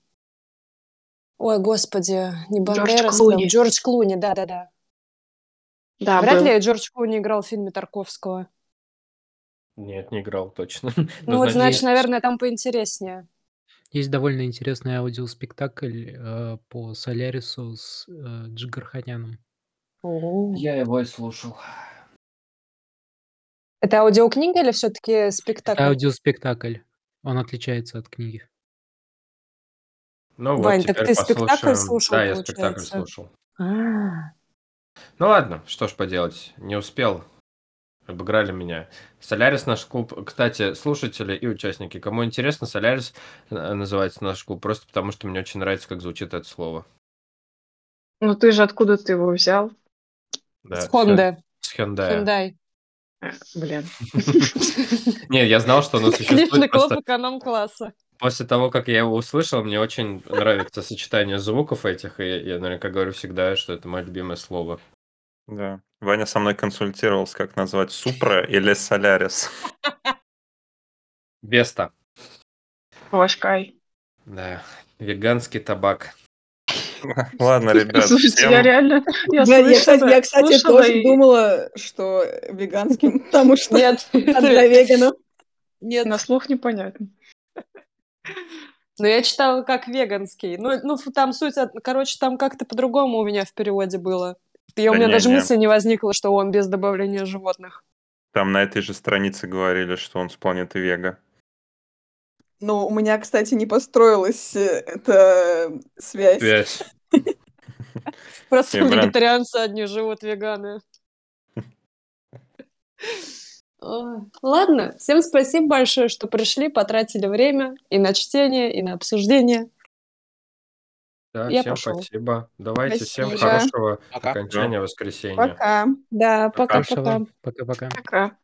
Ой, господи, не Джордж Бандерасом. Клуни. Джордж Клуни, да-да-да. Да, Вряд был. ли Джордж Клуни играл в фильме Тарковского. Нет, не играл точно. Ну вот, значит, наверное, там поинтереснее. Есть довольно интересный аудиоспектакль э, по Солярису с э, Джигарханяном. Я его и слушал. Это аудиокнига или все-таки Это спектакль? аудиоспектакль. Он отличается от книги. Ну вот, Вань, так теперь ты спектакль послушаем. слушал, Да, я спектакль получается? слушал. А, Ну ладно, что ж поделать, не успел. Обыграли меня. Солярис наш клуб. Кстати, слушатели и участники, кому интересно, Солярис э, называется наш клуб, просто потому что мне очень нравится, как звучит это слово. Ну ты же откуда ты его взял? Да, С Хонды. С Hyundai. Hyundai. Э, Блин. Не, я знал, что оно Книжный существует. клуб Просто эконом-класса. После того, как я его услышал, мне очень нравится сочетание звуков этих, и я наверняка говорю всегда, что это мое любимое слово. Да. Ваня со мной консультировался, как назвать Супра или Солярис. Веста. Павашкай. Да. Веганский табак. Ладно, ребят, Слушайте, я всем реально... Я Да, я, кстати, слышала- я, кстати, слушала тоже и- думала, что веганским, потому что Нет, для веганов. нет. На слух непонятно. Но я читала как веганский. Ну, ну там суть, короче, там как-то по-другому у меня в переводе было. И у меня даже не-не. мысли не возникло, что он без добавления животных. там на этой же странице говорили, что он с планеты Вега. Ну, у меня, кстати, не построилась э, эта связь. Связь. Просто Не, вегетарианцы одни живут, веганы. Ладно, всем спасибо большое, что пришли, потратили время и на чтение, и на обсуждение. Да, Я всем пошёл. спасибо. Давайте всем Спасибо. хорошего Пока. окончания воскресенья. Пока. Да, Пока. пока-пока. Пока-пока. Пока.